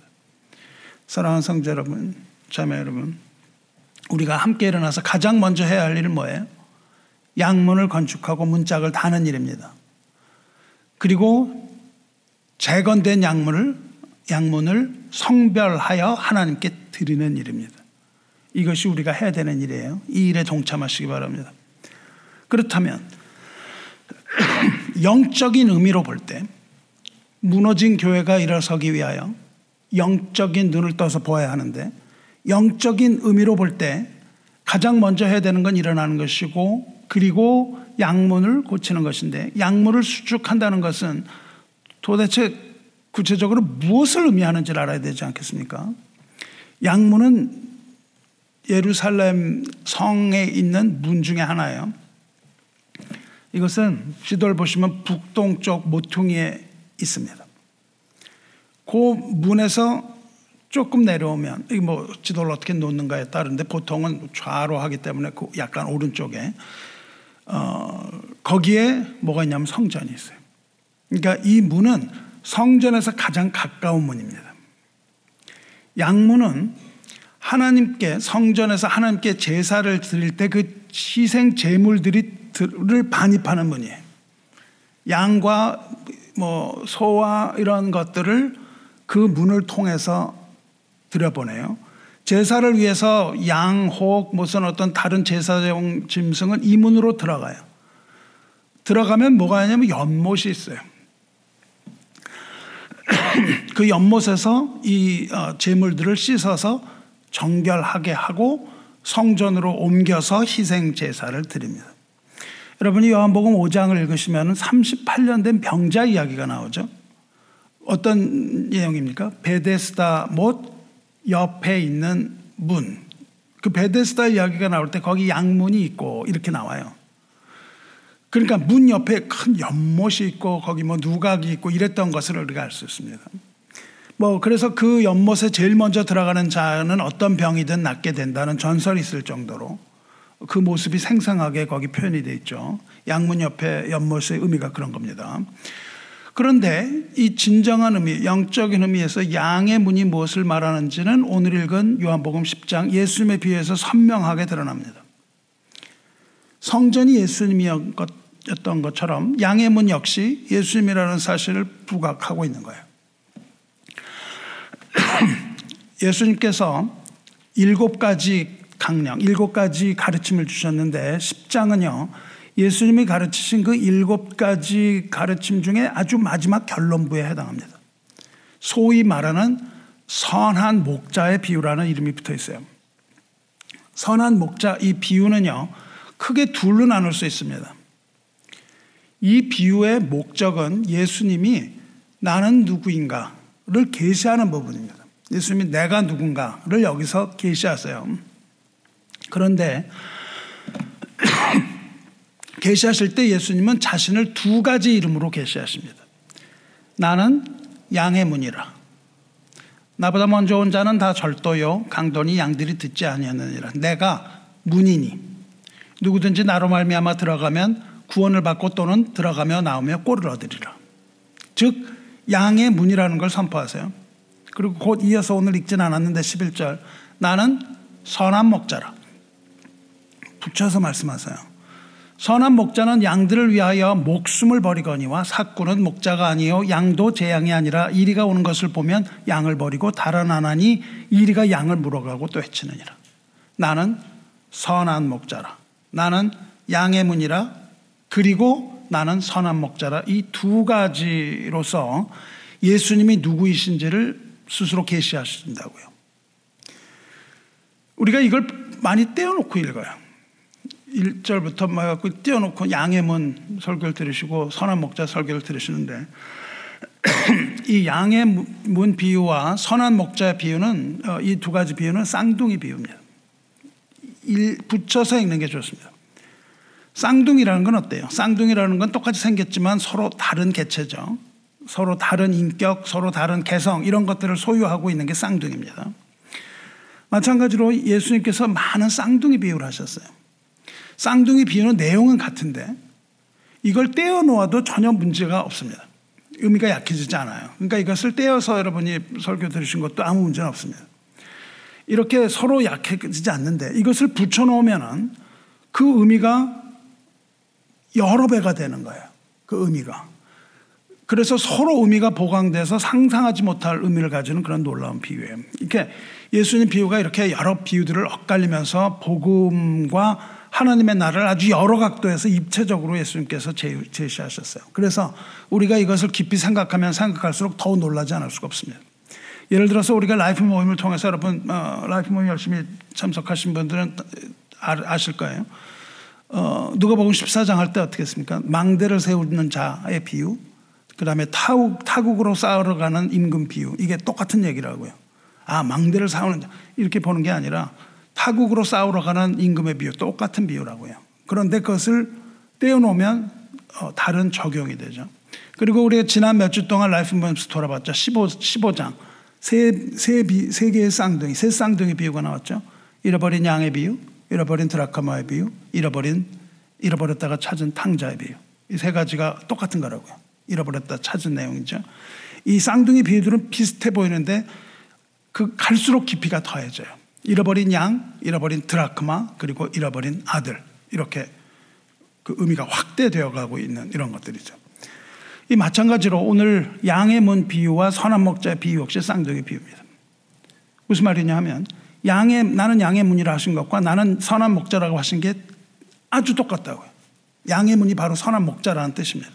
사랑하는 성자 여러분, 자매 여러분, 우리가 함께 일어나서 가장 먼저 해야 할 일은 뭐예요? 양문을 건축하고 문짝을 다는 일입니다. 그리고 재건된 양문을 양문을 성별하여 하나님께 드리는 일입니다. 이것이 우리가 해야 되는 일이에요. 이 일에 동참하시기 바랍니다. 그렇다면 영적인 의미로 볼 때 무너진 교회가 일어서기 위하여 영적인 눈을 떠서 보아야 하는데 영적인 의미로 볼 때 가장 먼저 해야 되는 건 일어나는 것이고 그리고 양문을 고치는 것인데 양문을 수축한다는 것은 도대체 구체적으로 무엇을 의미하는지를 알아야 되지 않겠습니까? 양문은 예루살렘 성에 있는 문 중에 하나예요. 이것은 지도를 보시면 북동쪽 모퉁이에 있습니다. 그 문에서 조금 내려오면 이 뭐 지도를 어떻게 놓는가에 따른데 보통은 좌로 하기 때문에 그 약간 오른쪽에 어, 거기에 뭐가 있냐면 성전이 있어요. 그러니까 이 문은 성전에서 가장 가까운 문입니다. 양문은 하나님께 성전에서 하나님께 제사를 드릴 때 그 희생 제물들 을 반입하는 문이에요. 양과 뭐 소와 이런 것들을 그 문을 통해서 들여보내요. 제사를 위해서 양, 혹 무슨 어떤 다른 제사용 짐승은 이 문으로 들어가요. 들어가면 뭐가 있냐면 연못이 있어요. 그 연못에서 이 어, 제물들을 씻어서 정결하게 하고 성전으로 옮겨서 희생 제사를 드립니다. 여러분이 요한복음 5장을 읽으시면 38년 된 병자 이야기가 나오죠. 어떤 내용입니까? 베데스다 못 옆에 있는 문. 그 베데스다 이야기가 나올 때 거기 양문이 있고 이렇게 나와요. 그러니까 문 옆에 큰 연못이 있고 거기 뭐 누각이 있고 이랬던 것을 우리가 알 수 있습니다. 뭐 그래서 그 연못에 제일 먼저 들어가는 자는 어떤 병이든 낫게 된다는 전설이 있을 정도로 그 모습이 생생하게 거기 표현이 돼 있죠. 양문 옆에 연못의 의미가 그런 겁니다. 그런데 이 진정한 의미, 영적인 의미에서 양의 문이 무엇을 말하는지는 오늘 읽은 요한복음 10장 예수님에 비해서 선명하게 드러납니다. 성전이 예수님이었던 것처럼 양의 문 역시 예수님이라는 사실을 부각하고 있는 거예요. 예수님께서 일곱 가지 강령, 일곱 가지 가르침을 주셨는데 10장은요, 예수님이 가르치신 그 일곱 가지 가르침 중에 아주 마지막 결론부에 해당합니다. 소위 말하는 선한 목자의 비유라는 이름이 붙어 있어요. 선한 목자, 이 비유는요, 크게 둘로 나눌 수 있습니다. 이 비유의 목적은 예수님이 나는 누구인가를 계시하는 부분입니다. 예수님이 내가 누군가를 여기서 계시하세요. 그런데 계시하실 때 예수님은 자신을 두 가지 이름으로 계시하십니다. 나는 양의 문이라. 나보다 먼저 온 자는 다 절도요 강도니 양들이 듣지 아니하느니라. 내가 문이니 누구든지 나로 말미암아 들어가면 구원을 받고 또는 들어가며 나오며 꼴을 얻으리라. 즉 양의 문이라는 걸 선포하세요. 그리고 곧 이어서 오늘 읽진 않았는데 11절 나는 선한 목자라. 붙여서 말씀하세요. 선한 목자는 양들을 위하여 목숨을 버리거니와 사꾼은 목자가 아니요 양도 제 양이 아니라 이리가 오는 것을 보면 양을 버리고 달아나나니 이리가 양을 물어가고 또 해치느니라. 나는 선한 목자라. 나는 양의 문이라. 그리고 나는 선한 목자라. 이 두 가지로서 예수님이 누구이신지를 스스로 계시하신다고요. 우리가 이걸 많이 떼어놓고 읽어요. 1절부터 막 갖고 떼어놓고 양의 문 설교를 들으시고 선한 목자 설교를 들으시는데 이 양의 문 비유와 선한 목자 비유는 어, 이두 가지 비유는 쌍둥이 비유입니다. 붙여서 읽는 게 좋습니다. 쌍둥이라는 건 어때요? 쌍둥이라는 건 똑같이 생겼지만 서로 다른 개체죠. 서로 다른 인격, 서로 다른 개성 이런 것들을 소유하고 있는 게 쌍둥이입니다. 마찬가지로 예수님께서 많은 쌍둥이 비유를 하셨어요. 쌍둥이 비유는 내용은 같은데 이걸 떼어 놓아도 전혀 문제가 없습니다. 의미가 약해지지 않아요. 그러니까 이것을 떼어서 여러분이 설교 들으신 것도 아무 문제는 없습니다. 이렇게 서로 약해지지 않는데 이것을 붙여놓으면 그 의미가 여러 배가 되는 거예요. 그 의미가. 그래서 서로 의미가 보강돼서 상상하지 못할 의미를 가지는 그런 놀라운 비유예요. 이렇게 예수님 비유가 이렇게 여러 비유들을 엇갈리면서 복음과 하나님의 나라를 아주 여러 각도에서 입체적으로 예수님께서 제시하셨어요. 그래서 우리가 이것을 깊이 생각하면 생각할수록 더 놀라지 않을 수가 없습니다. 예를 들어서 우리가 life 모임을 통해서 여러분 어, life 모임 열심히 참석하신 분들은 아 실 거예요. 어, 누가복음 14장 할 때 어떻게 했습니까? 망대를 세우는 자의 비유, 그 다음에 타국, 타국으로 싸우러 가는 임금 비유, 이게 똑같은 얘기라고요. 아, 망대를 세우는 자. 이렇게 보는 게 아니라 타국으로 싸우러 가는 임금의 비유, 똑같은 비유라고요. 그런데 그것을 떼어놓으면 어, 다른 적용이 되죠. 그리고 우리가 지난 몇 주 동안 life 모임에서 돌아봤죠. 15, 15장. 세, 세, 비, 세 개의 쌍둥이, 세 쌍둥이 비유가 나왔죠. 잃어버린 양의 비유, 잃어버린 드라크마의 비유, 잃어버린, 잃어버렸다가 찾은 탕자의 비유. 이 세 가지가 똑같은 거라고요. 잃어버렸다 찾은 내용이죠. 이 쌍둥이 비유들은 비슷해 보이는데 그 갈수록 깊이가 더해져요. 잃어버린 양, 잃어버린 드라크마, 그리고 잃어버린 아들. 이렇게 그 의미가 확대되어 가고 있는 이런 것들이죠. 이 마찬가지로 오늘 양의 문 비유와 선한 목자의 비유 역시 쌍둥이 비유입니다. 무슨 말이냐 하면 양의 나는 양의 문이라 하신 것과 나는 선한 목자라고 하신 게 아주 똑같다고요. 양의 문이 바로 선한 목자라는 뜻입니다.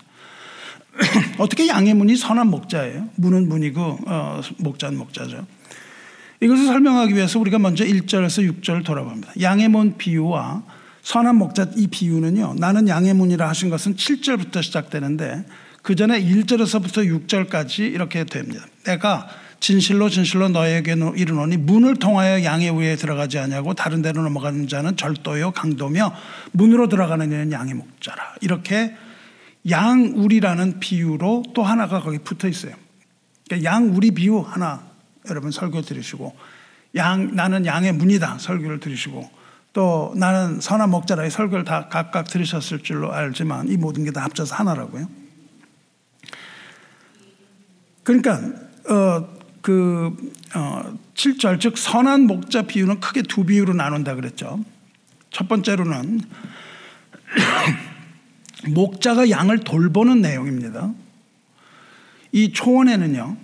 어떻게 양의 문이 선한 목자예요? 문은 문이고 어, 목자는 목자죠. 이것을 설명하기 위해서 우리가 먼저 1절에서 6절을 돌아봅니다. 양의 문 비유와 선한 목자 이 비유는요. 나는 양의 문이라 하신 것은 7절부터 시작되는데 그 전에 1절에서부터 6절까지 이렇게 됩니다. 내가 진실로 진실로 너에게 이르노니 문을 통하여 양의 위에 들어가지 아니하고 다른 데로 넘어가는 자는 절도요 강도며 문으로 들어가는 이는 양의 목자라. 이렇게 양우리라는 비유로 또 하나가 거기 붙어 있어요. 그러니까 양우리 비유 하나 여러분 설교 들으시고 양 나는 양의 문이다 설교를 들으시고 또 나는 선한 목자라의 설교를 다 각각 들으셨을 줄로 알지만 이 모든 게 다 합쳐서 하나라고요. 그러니까 어, 그 어, 7절 즉 선한 목자 비유는 크게 두 비유로 나눈다 그랬죠. 첫 번째로는 목자가 양을 돌보는 내용입니다. 이 초원에는요.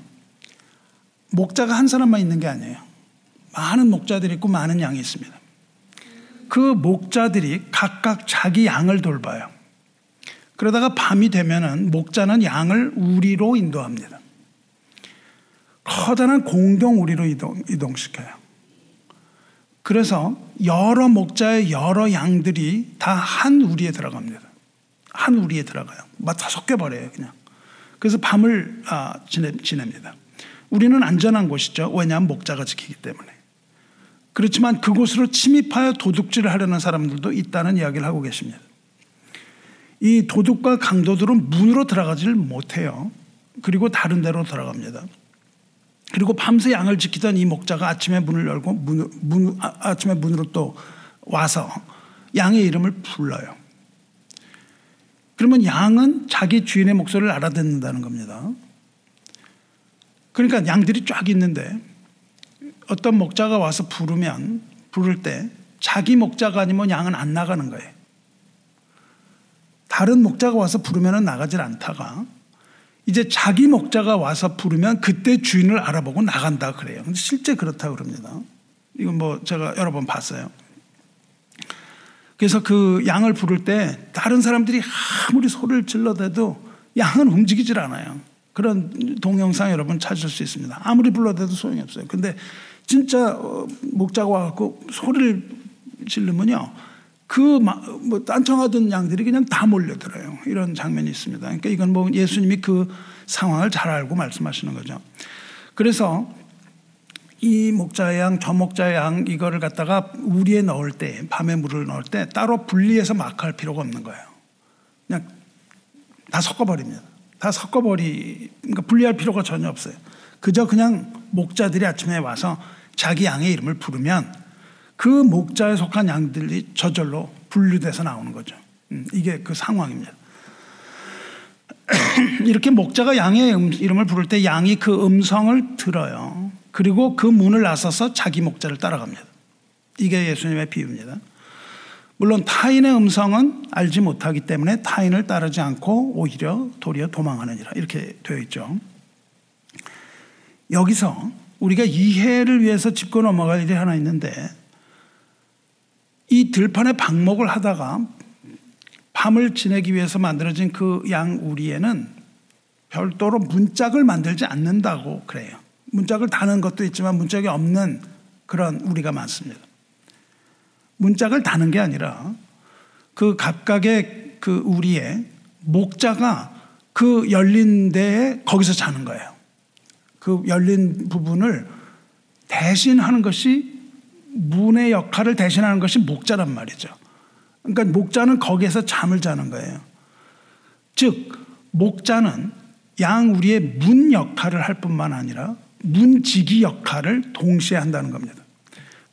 목자가 한 사람만 있는 게 아니에요. 많은 목자들이 있고 많은 양이 있습니다. 그 목자들이 각각 자기 양을 돌봐요. 그러다가 밤이 되면은 목자는 양을 우리로 인도합니다. 커다란 공동 우리로 이동, 이동시켜요. 그래서 여러 목자의 여러 양들이 다 한 우리에 들어갑니다. 한 우리에 들어가요. 다 섞여버려요, 그냥. 그래서 밤을 아, 지냅니다. 우리는 안전한 곳이죠. 왜냐하면 목자가 지키기 때문에. 그렇지만 그곳으로 침입하여 도둑질을 하려는 사람들도 있다는 이야기를 하고 계십니다. 이 도둑과 강도들은 문으로 들어가지를 못해요. 그리고 다른 데로 들어갑니다. 그리고 밤새 양을 지키던 이 목자가 아침에 문을 열고 문, 문, 아, 아침에 문으로 또 와서 양의 이름을 불러요. 그러면 양은 자기 주인의 목소리를 알아듣는다는 겁니다. 그러니까 양들이 쫙 있는데 어떤 목자가 와서 부르면 부를 때 자기 목자가 아니면 양은 안 나가는 거예요. 다른 목자가 와서 부르면 나가질 않다가 이제 자기 목자가 와서 부르면 그때 주인을 알아보고 나간다 그래요. 실제 그렇다 그럽니다. 이건 뭐 제가 여러 번 봤어요. 그래서 그 양을 부를 때 다른 사람들이 아무리 소리를 질러대도 양은 움직이질 않아요. 그런 동영상 여러분 찾을 수 있습니다. 아무리 불러대도 소용이 없어요. 근데 진짜 어, 목자가 와갖고 소리를 지르면요. 그 뭐 딴청하던 양들이 그냥 다 몰려들어요. 이런 장면이 있습니다. 그러니까 이건 뭐 예수님이 그 상황을 잘 알고 말씀하시는 거죠. 그래서 이 목자의 양, 저 목자의 양 이거를 갖다가 우리에 넣을 때 밤에 물을 넣을 때 따로 분리해서 마크할 필요가 없는 거예요. 그냥 다 섞어버립니다. 다 섞어버리, 그러니까 분리할 필요가 전혀 없어요. 그저 그냥 목자들이 아침에 와서 자기 양의 이름을 부르면 그 목자에 속한 양들이 저절로 분류돼서 나오는 거죠. 음, 이게 그 상황입니다. 이렇게 목자가 양의 음, 이름을 부를 때 양이 그 음성을 들어요. 그리고 그 문을 나서서 자기 목자를 따라갑니다. 이게 예수님의 비유입니다. 물론 타인의 음성은 알지 못하기 때문에 타인을 따르지 않고 오히려 도리어 도망하느니라 이렇게 되어 있죠. 여기서 우리가 이해를 위해서 짚고 넘어갈 일이 하나 있는데 이 들판에 방목을 하다가 밤을 지내기 위해서 만들어진 그 양 우리에는 별도로 문짝을 만들지 않는다고 그래요. 문짝을 다는 것도 있지만 문짝이 없는 그런 우리가 많습니다. 문짝을 다는 게 아니라 그 각각의 그 우리의 목자가 그 열린 데에 거기서 자는 거예요. 그 열린 부분을 대신하는 것이 문의 역할을 대신하는 것이 목자란 말이죠. 그러니까 목자는 거기에서 잠을 자는 거예요. 즉 목자는 양 우리의 문 역할을 할 뿐만 아니라 문지기 역할을 동시에 한다는 겁니다.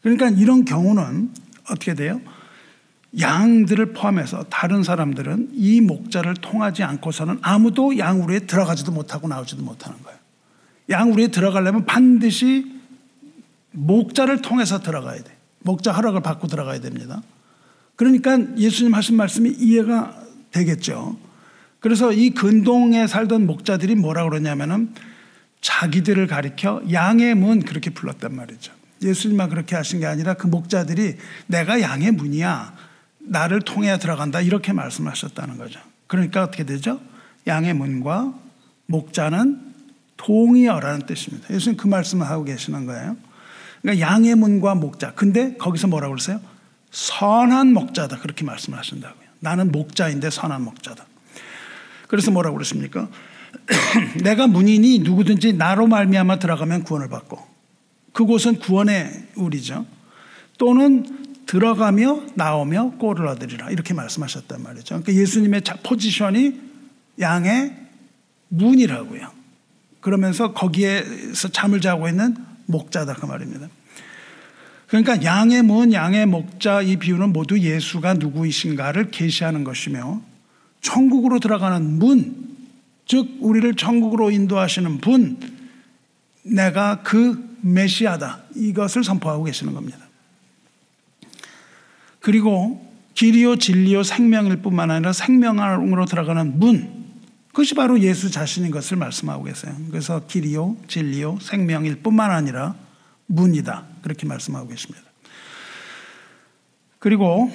그러니까 이런 경우는 어떻게 돼요? 양들을 포함해서 다른 사람들은 이 목자를 통하지 않고서는 아무도 양우리에 들어가지도 못하고 나오지도 못하는 거예요. 양우리에 들어가려면 반드시 목자를 통해서 들어가야 돼. 목자 허락을 받고 들어가야 됩니다. 그러니까 예수님 하신 말씀이 이해가 되겠죠. 그래서 이 근동에 살던 목자들이 뭐라 그러냐면은 자기들을 가리켜 양의 문 그렇게 불렀단 말이죠. 예수님만 그렇게 하신 게 아니라 그 목자들이 내가 양의 문이야. 나를 통해 들어간다. 이렇게 말씀하셨다는 거죠. 그러니까 어떻게 되죠? 양의 문과 목자는 동의어라는 뜻입니다. 예수님 그 말씀을 하고 계시는 거예요. 그러니까 양의 문과 목자. 근데 거기서 뭐라고 그러세요? 선한 목자다. 그렇게 말씀을 하신다고요. 나는 목자인데 선한 목자다. 그래서 뭐라고 그러십니까? 내가 문이니 누구든지 나로 말미암아 들어가면 구원을 받고 그곳은 구원의 우리죠. 또는 들어가며 나오며 꼴을 얻으리라 이렇게 말씀하셨단 말이죠. 그러니까 예수님의 포지션이 양의 문이라고요. 그러면서 거기에서 잠을 자고 있는 목자다 그 말입니다. 그러니까 양의 문, 양의 목자 이 비유는 모두 예수가 누구이신가를 계시하는 것이며 천국으로 들어가는 문, 즉 우리를 천국으로 인도하시는 분, 내가 그 메시아다. 이것을 선포하고 계시는 겁니다. 그리고 길이요 진리요 생명일 뿐만 아니라 생명으로 들어가는 문, 그것이 바로 예수 자신인 것을 말씀하고 계세요. 그래서 길이요 진리요 생명일 뿐만 아니라 문이다. 그렇게 말씀하고 계십니다. 그리고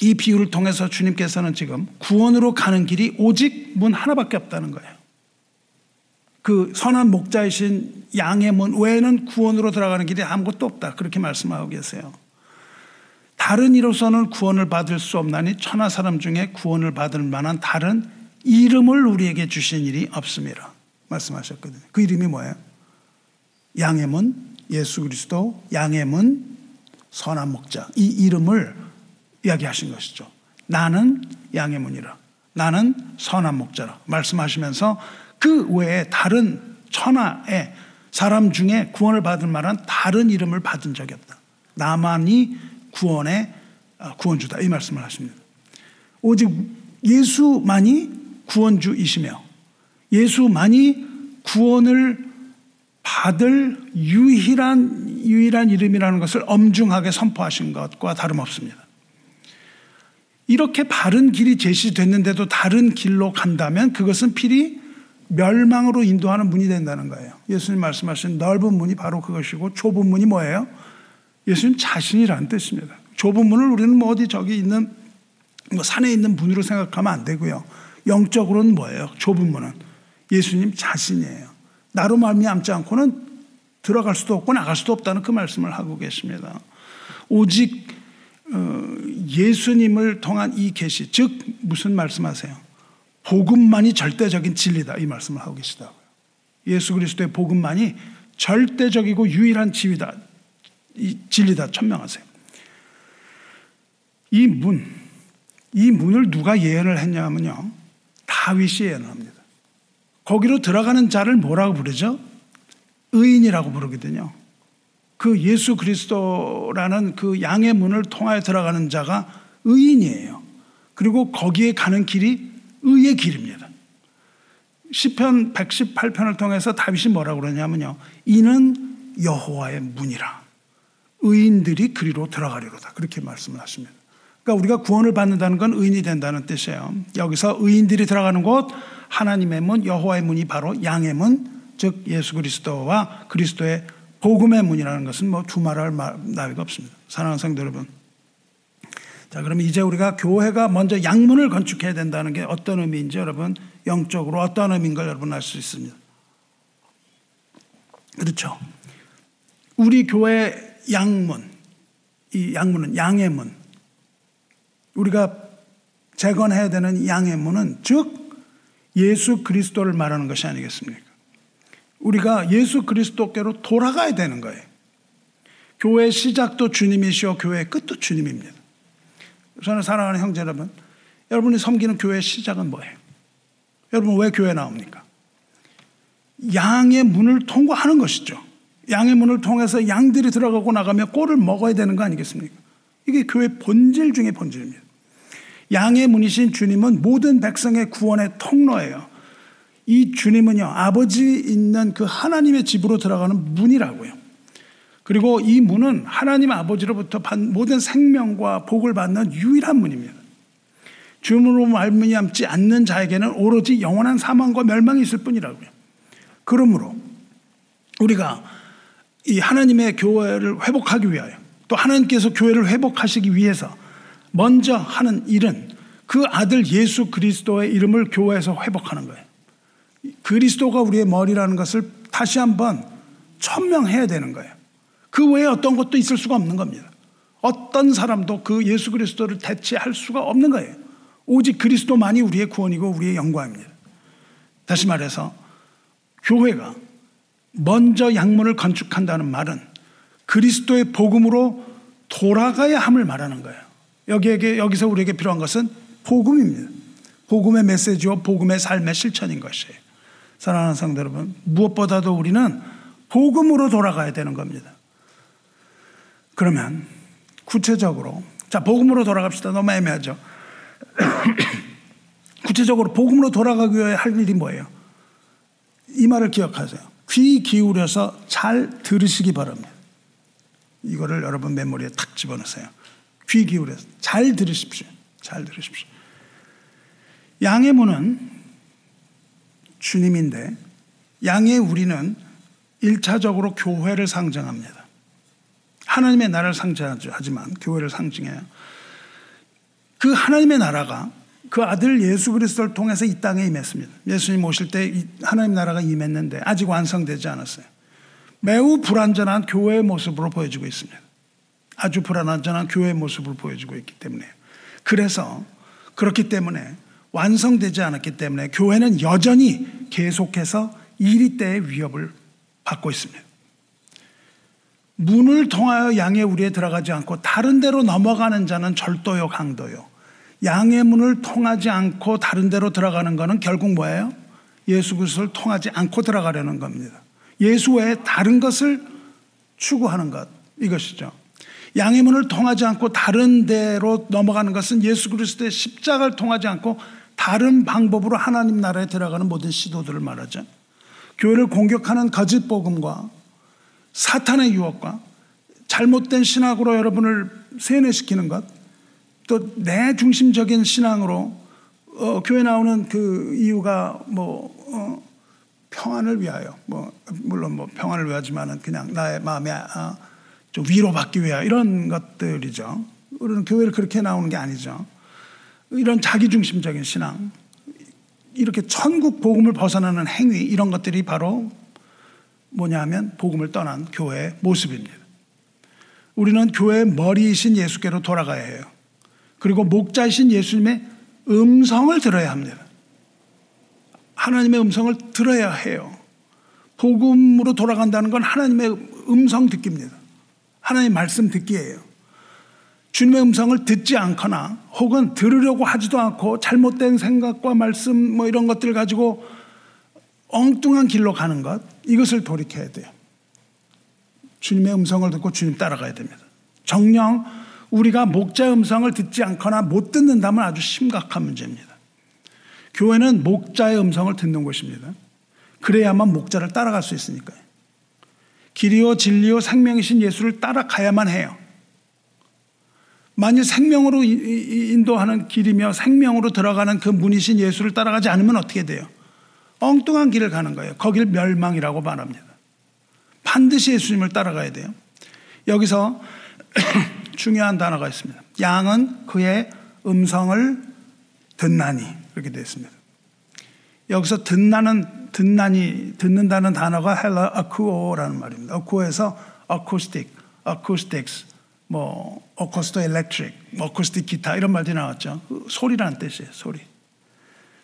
이 비유를 통해서 주님께서는 지금 구원으로 가는 길이 오직 문 하나밖에 없다는 거예요. 그 선한 목자이신 양의 문 외에는 구원으로 들어가는 길이 아무것도 없다. 그렇게 말씀하고 계세요. 다른 이로서는 구원을 받을 수 없나니 천하 사람 중에 구원을 받을 만한 다른 이름을 우리에게 주신 일이 없습니다. 말씀하셨거든요. 그 이름이 뭐예요? 양의 문, 예수 그리스도, 양의 문, 선한 목자. 이 이름을 이야기하신 것이죠. 나는 양의 문이라. 나는 선한 목자라. 말씀하시면서 그 외에 다른 천하의 사람 중에 구원을 받을 만한 다른 이름을 받은 적이 없다. 나만이 구원의 어, 구원주다. 이 말씀을 하십니다. 오직 예수만이 구원주이시며 예수만이 구원을 받을 유일한 유일한 이름이라는 것을 엄중하게 선포하신 것과 다름없습니다. 이렇게 바른 길이 제시됐는데도 다른 길로 간다면 그것은 필히 멸망으로 인도하는 문이 된다는 거예요. 예수님 말씀하신 넓은 문이 바로 그것이고 좁은 문이 뭐예요? 예수님 자신이라는 뜻입니다. 좁은 문을 우리는 뭐 어디 저기 있는 뭐 산에 있는 문으로 생각하면 안 되고요. 영적으로는 뭐예요? 좁은 문은 예수님 자신이에요. 나로 말미암지 않고는 들어갈 수도 없고 나갈 수도 없다는 그 말씀을 하고 계십니다. 오직 어, 예수님을 통한 이 계시, 즉 무슨 말씀하세요? 복음만이 절대적인 진리다 이 말씀을 하고 계시다고요. 예수 그리스도의 복음만이 절대적이고 유일한 지위다, 이 진리다 천명하세요. 이 문, 이 문을 누가 예언을 했냐면요, 다윗이 예언을 합니다. 거기로 들어가는 자를 뭐라고 부르죠? 의인이라고 부르거든요. 그 예수 그리스도라는 그 양의 문을 통하여 들어가는 자가 의인이에요. 그리고 거기에 가는 길이 의의 길입니다. 시편 118편을 통해서 다윗이 뭐라고 그러냐면요. 이는 여호와의 문이라. 의인들이 그리로 들어가리로다. 그렇게 말씀을 하십니다. 그러니까 우리가 구원을 받는다는 건 의인이 된다는 뜻이에요. 여기서 의인들이 들어가는 곳 하나님의 문, 여호와의 문이 바로 양의 문, 즉 예수 그리스도와 그리스도의 복음의 문이라는 것은 뭐 두말할 나위가 없습니다. 사랑하는 성도 여러분. 자, 그러면 이제 우리가 교회가 먼저 양문을 건축해야 된다는 게 어떤 의미인지 여러분 영적으로 어떤 의미인 걸 여러분 알 수 있습니다. 그렇죠. 우리 교회 양문, 이 양문은 양의 문. 우리가 재건해야 되는 양의 문은 즉 예수 그리스도를 말하는 것이 아니겠습니까? 우리가 예수 그리스도께로 돌아가야 되는 거예요. 교회 시작도 주님이시오, 교회 끝도 주님입니다. 저는 사랑하는 형제 여러분, 여러분이 섬기는 교회의 시작은 뭐예요? 여러분 왜 교회 나옵니까? 양의 문을 통과하는 것이죠. 양의 문을 통해서 양들이 들어가고 나가며 꼴을 먹어야 되는 거 아니겠습니까? 이게 교회 본질 중의 본질입니다. 양의 문이신 주님은 모든 백성의 구원의 통로예요. 이 주님은요, 아버지 있는 그 하나님의 집으로 들어가는 문이라고요. 그리고 이 문은 하나님 아버지로부터 모든 생명과 복을 받는 유일한 문입니다. 주문으로 말미암지 않는 자에게는 오로지 영원한 사망과 멸망이 있을 뿐이라고요. 그러므로 우리가 이 하나님의 교회를 회복하기 위하여 또 하나님께서 교회를 회복하시기 위해서 먼저 하는 일은 그 아들 예수 그리스도의 이름을 교회에서 회복하는 거예요. 그리스도가 우리의 머리라는 것을 다시 한번 천명해야 되는 거예요. 그 외에 어떤 것도 있을 수가 없는 겁니다. 어떤 사람도 그 예수 그리스도를 대체할 수가 없는 거예요. 오직 그리스도만이 우리의 구원이고 우리의 영광입니다. 다시 말해서 교회가 먼저 양문을 건축한다는 말은 그리스도의 복음으로 돌아가야 함을 말하는 거예요. 여기에게 여기서 우리에게 필요한 것은 복음입니다. 복음의 메시지와 복음의 삶의 실천인 것이에요. 사랑하는 성도 여러분, 무엇보다도 우리는 복음으로 돌아가야 되는 겁니다. 그러면 구체적으로 자 복음으로 돌아갑시다. 너무 애매하죠. 구체적으로 복음으로 돌아가기 위해 할 일이 뭐예요? 이 말을 기억하세요. 귀 기울여서 잘 들으시기 바랍니다. 이거를 여러분 메모리에 탁 집어넣으세요. 귀 기울여서 잘 들으십시오. 잘 들으십시오. 양의 문은 주님인데 양의 우리는 1차적으로 교회를 상징합니다. 하나님의 나라를 상징하지만 교회를 상징해요. 그 하나님의 나라가 그 아들 예수 그리스도를 통해서 이 땅에 임했습니다. 예수님 오실 때 하나님 나라가 임했는데 아직 완성되지 않았어요. 매우 불완전한 교회의 모습으로 보여지고 있습니다. 아주 불완전한 교회의 모습을 보여주고 있기 때문에 그래서 그렇기 때문에 완성되지 않았기 때문에 교회는 여전히 계속해서 이리 때의 위협을 받고 있습니다. 문을 통하여 양의 우리에 들어가지 않고 다른 데로 넘어가는 자는 절도요 강도요. 양의 문을 통하지 않고 다른 데로 들어가는 것은 결국 뭐예요? 예수 그리스도를 통하지 않고 들어가려는 겁니다. 예수 외에 다른 것을 추구하는 것 이것이죠. 양의 문을 통하지 않고 다른 데로 넘어가는 것은 예수 그리스도의 십자가를 통하지 않고 다른 방법으로 하나님 나라에 들어가는 모든 시도들을 말하죠. 교회를 공격하는 거짓 복음과 사탄의 유혹과 잘못된 신학으로 여러분을 세뇌시키는 것, 또 내 중심적인 신앙으로 어, 교회 나오는 그 이유가 뭐 어, 평안을 위하여, 뭐 물론 뭐 평안을 위하지만은 그냥 나의 마음에 어, 좀 위로받기 위하여 이런 것들이죠. 우리는 교회를 그렇게 나오는 게 아니죠. 이런 자기중심적인 신앙, 이렇게 천국 복음을 벗어나는 행위 이런 것들이 바로 뭐냐면 복음을 떠난 교회의 모습입니다. 우리는 교회의 머리이신 예수께로 돌아가야 해요. 그리고 목자이신 예수님의 음성을 들어야 합니다. 하나님의 음성을 들어야 해요. 복음으로 돌아간다는 건 하나님의 음성 듣기입니다. 하나님 말씀 듣기예요. 주님의 음성을 듣지 않거나 혹은 들으려고 하지도 않고 잘못된 생각과 말씀 뭐 이런 것들 가지고 엉뚱한 길로 가는 것 이것을 돌이켜야 돼요. 주님의 음성을 듣고 주님 따라가야 됩니다. 정령 우리가 목자 음성을 듣지 않거나 못 듣는다면 아주 심각한 문제입니다. 교회는 목자의 음성을 듣는 곳입니다. 그래야만 목자를 따라갈 수 있으니까요. 길이요 진리요 생명이신 예수를 따라가야만 해요. 만일 생명으로 인도하는 길이며 생명으로 들어가는 그 문이신 예수를 따라가지 않으면 어떻게 돼요? 엉뚱한 길을 가는 거예요. 거길 멸망이라고 말합니다. 반드시 예수님을 따라가야 돼요. 여기서 중요한 단어가 있습니다. 양은 그의 음성을 듣나니 이렇게 되어 있습니다. 여기서 듣나는 듣나니 듣는다는 단어가 헬라 아쿠오라는 말입니다. 아쿠오에서 acoustic, acoustics, 뭐 엘렉트릭, 뭐 어코스틱 기타 이런 말들이 나왔죠. 그 소리라는 뜻이에요. 소리.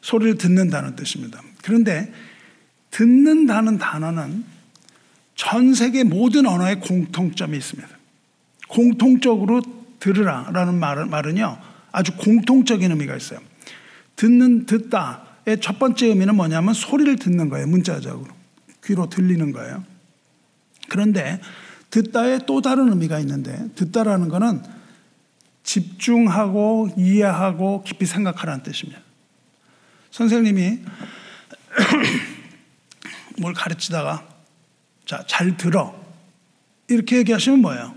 소리를 듣는다는 뜻입니다. 그런데 듣는다는 단어는 전 세계 모든 언어에 공통점이 있습니다. 공통적으로 들으라라는 말은, 말은요 아주 공통적인 의미가 있어요. 듣는 듣다의 첫 번째 의미는 뭐냐면 소리를 듣는 거예요. 문자적으로 귀로 들리는 거예요. 그런데 듣다의 또 다른 의미가 있는데 듣다라는 것은 집중하고 이해하고 깊이 생각하라는 뜻입니다. 선생님이 뭘 가르치다가 자, 잘 들어. 이렇게 얘기하시면 뭐예요?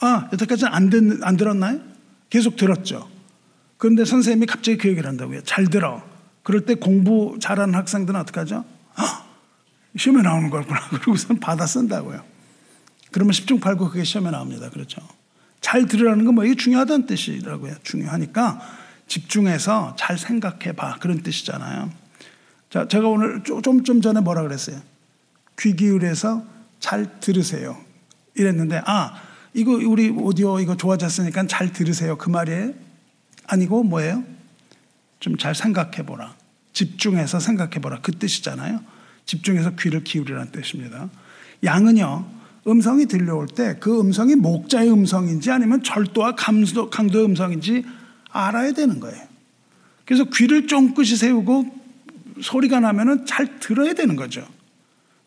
아, 여태까지는 안, 듣, 안 들었나요? 계속 들었죠. 그런데 선생님이 갑자기 그 얘기를 한다고요. 잘 들어. 그럴 때 공부 잘하는 학생들은 어떡하죠? 아, 시험에 나오는 거구나. 그러고선 받아 쓴다고요. 그러면 10중 8구 그게 시험에 나옵니다. 그렇죠. 잘 들으라는 건 뭐 이게 중요하다는 뜻이라고요. 중요하니까 집중해서 잘 생각해 봐. 그런 뜻이잖아요. 자, 제가 오늘 좀, 좀 전에 뭐라 그랬어요? 귀 기울여서 잘 들으세요. 이랬는데, 아, 이거 우리 오디오 이거 좋아졌으니까 잘 들으세요. 그 말이에요? 아니고 뭐예요? 좀 잘 생각해 보라. 집중해서 생각해 보라. 그 뜻이잖아요. 집중해서 귀를 기울이라는 뜻입니다. 양은요, 음성이 들려올 때 그 음성이 목자의 음성인지 아니면 절도와 강도, 강도의 음성인지 알아야 되는 거예요. 그래서 귀를 쫑긋이 세우고 소리가 나면은 잘 들어야 되는 거죠.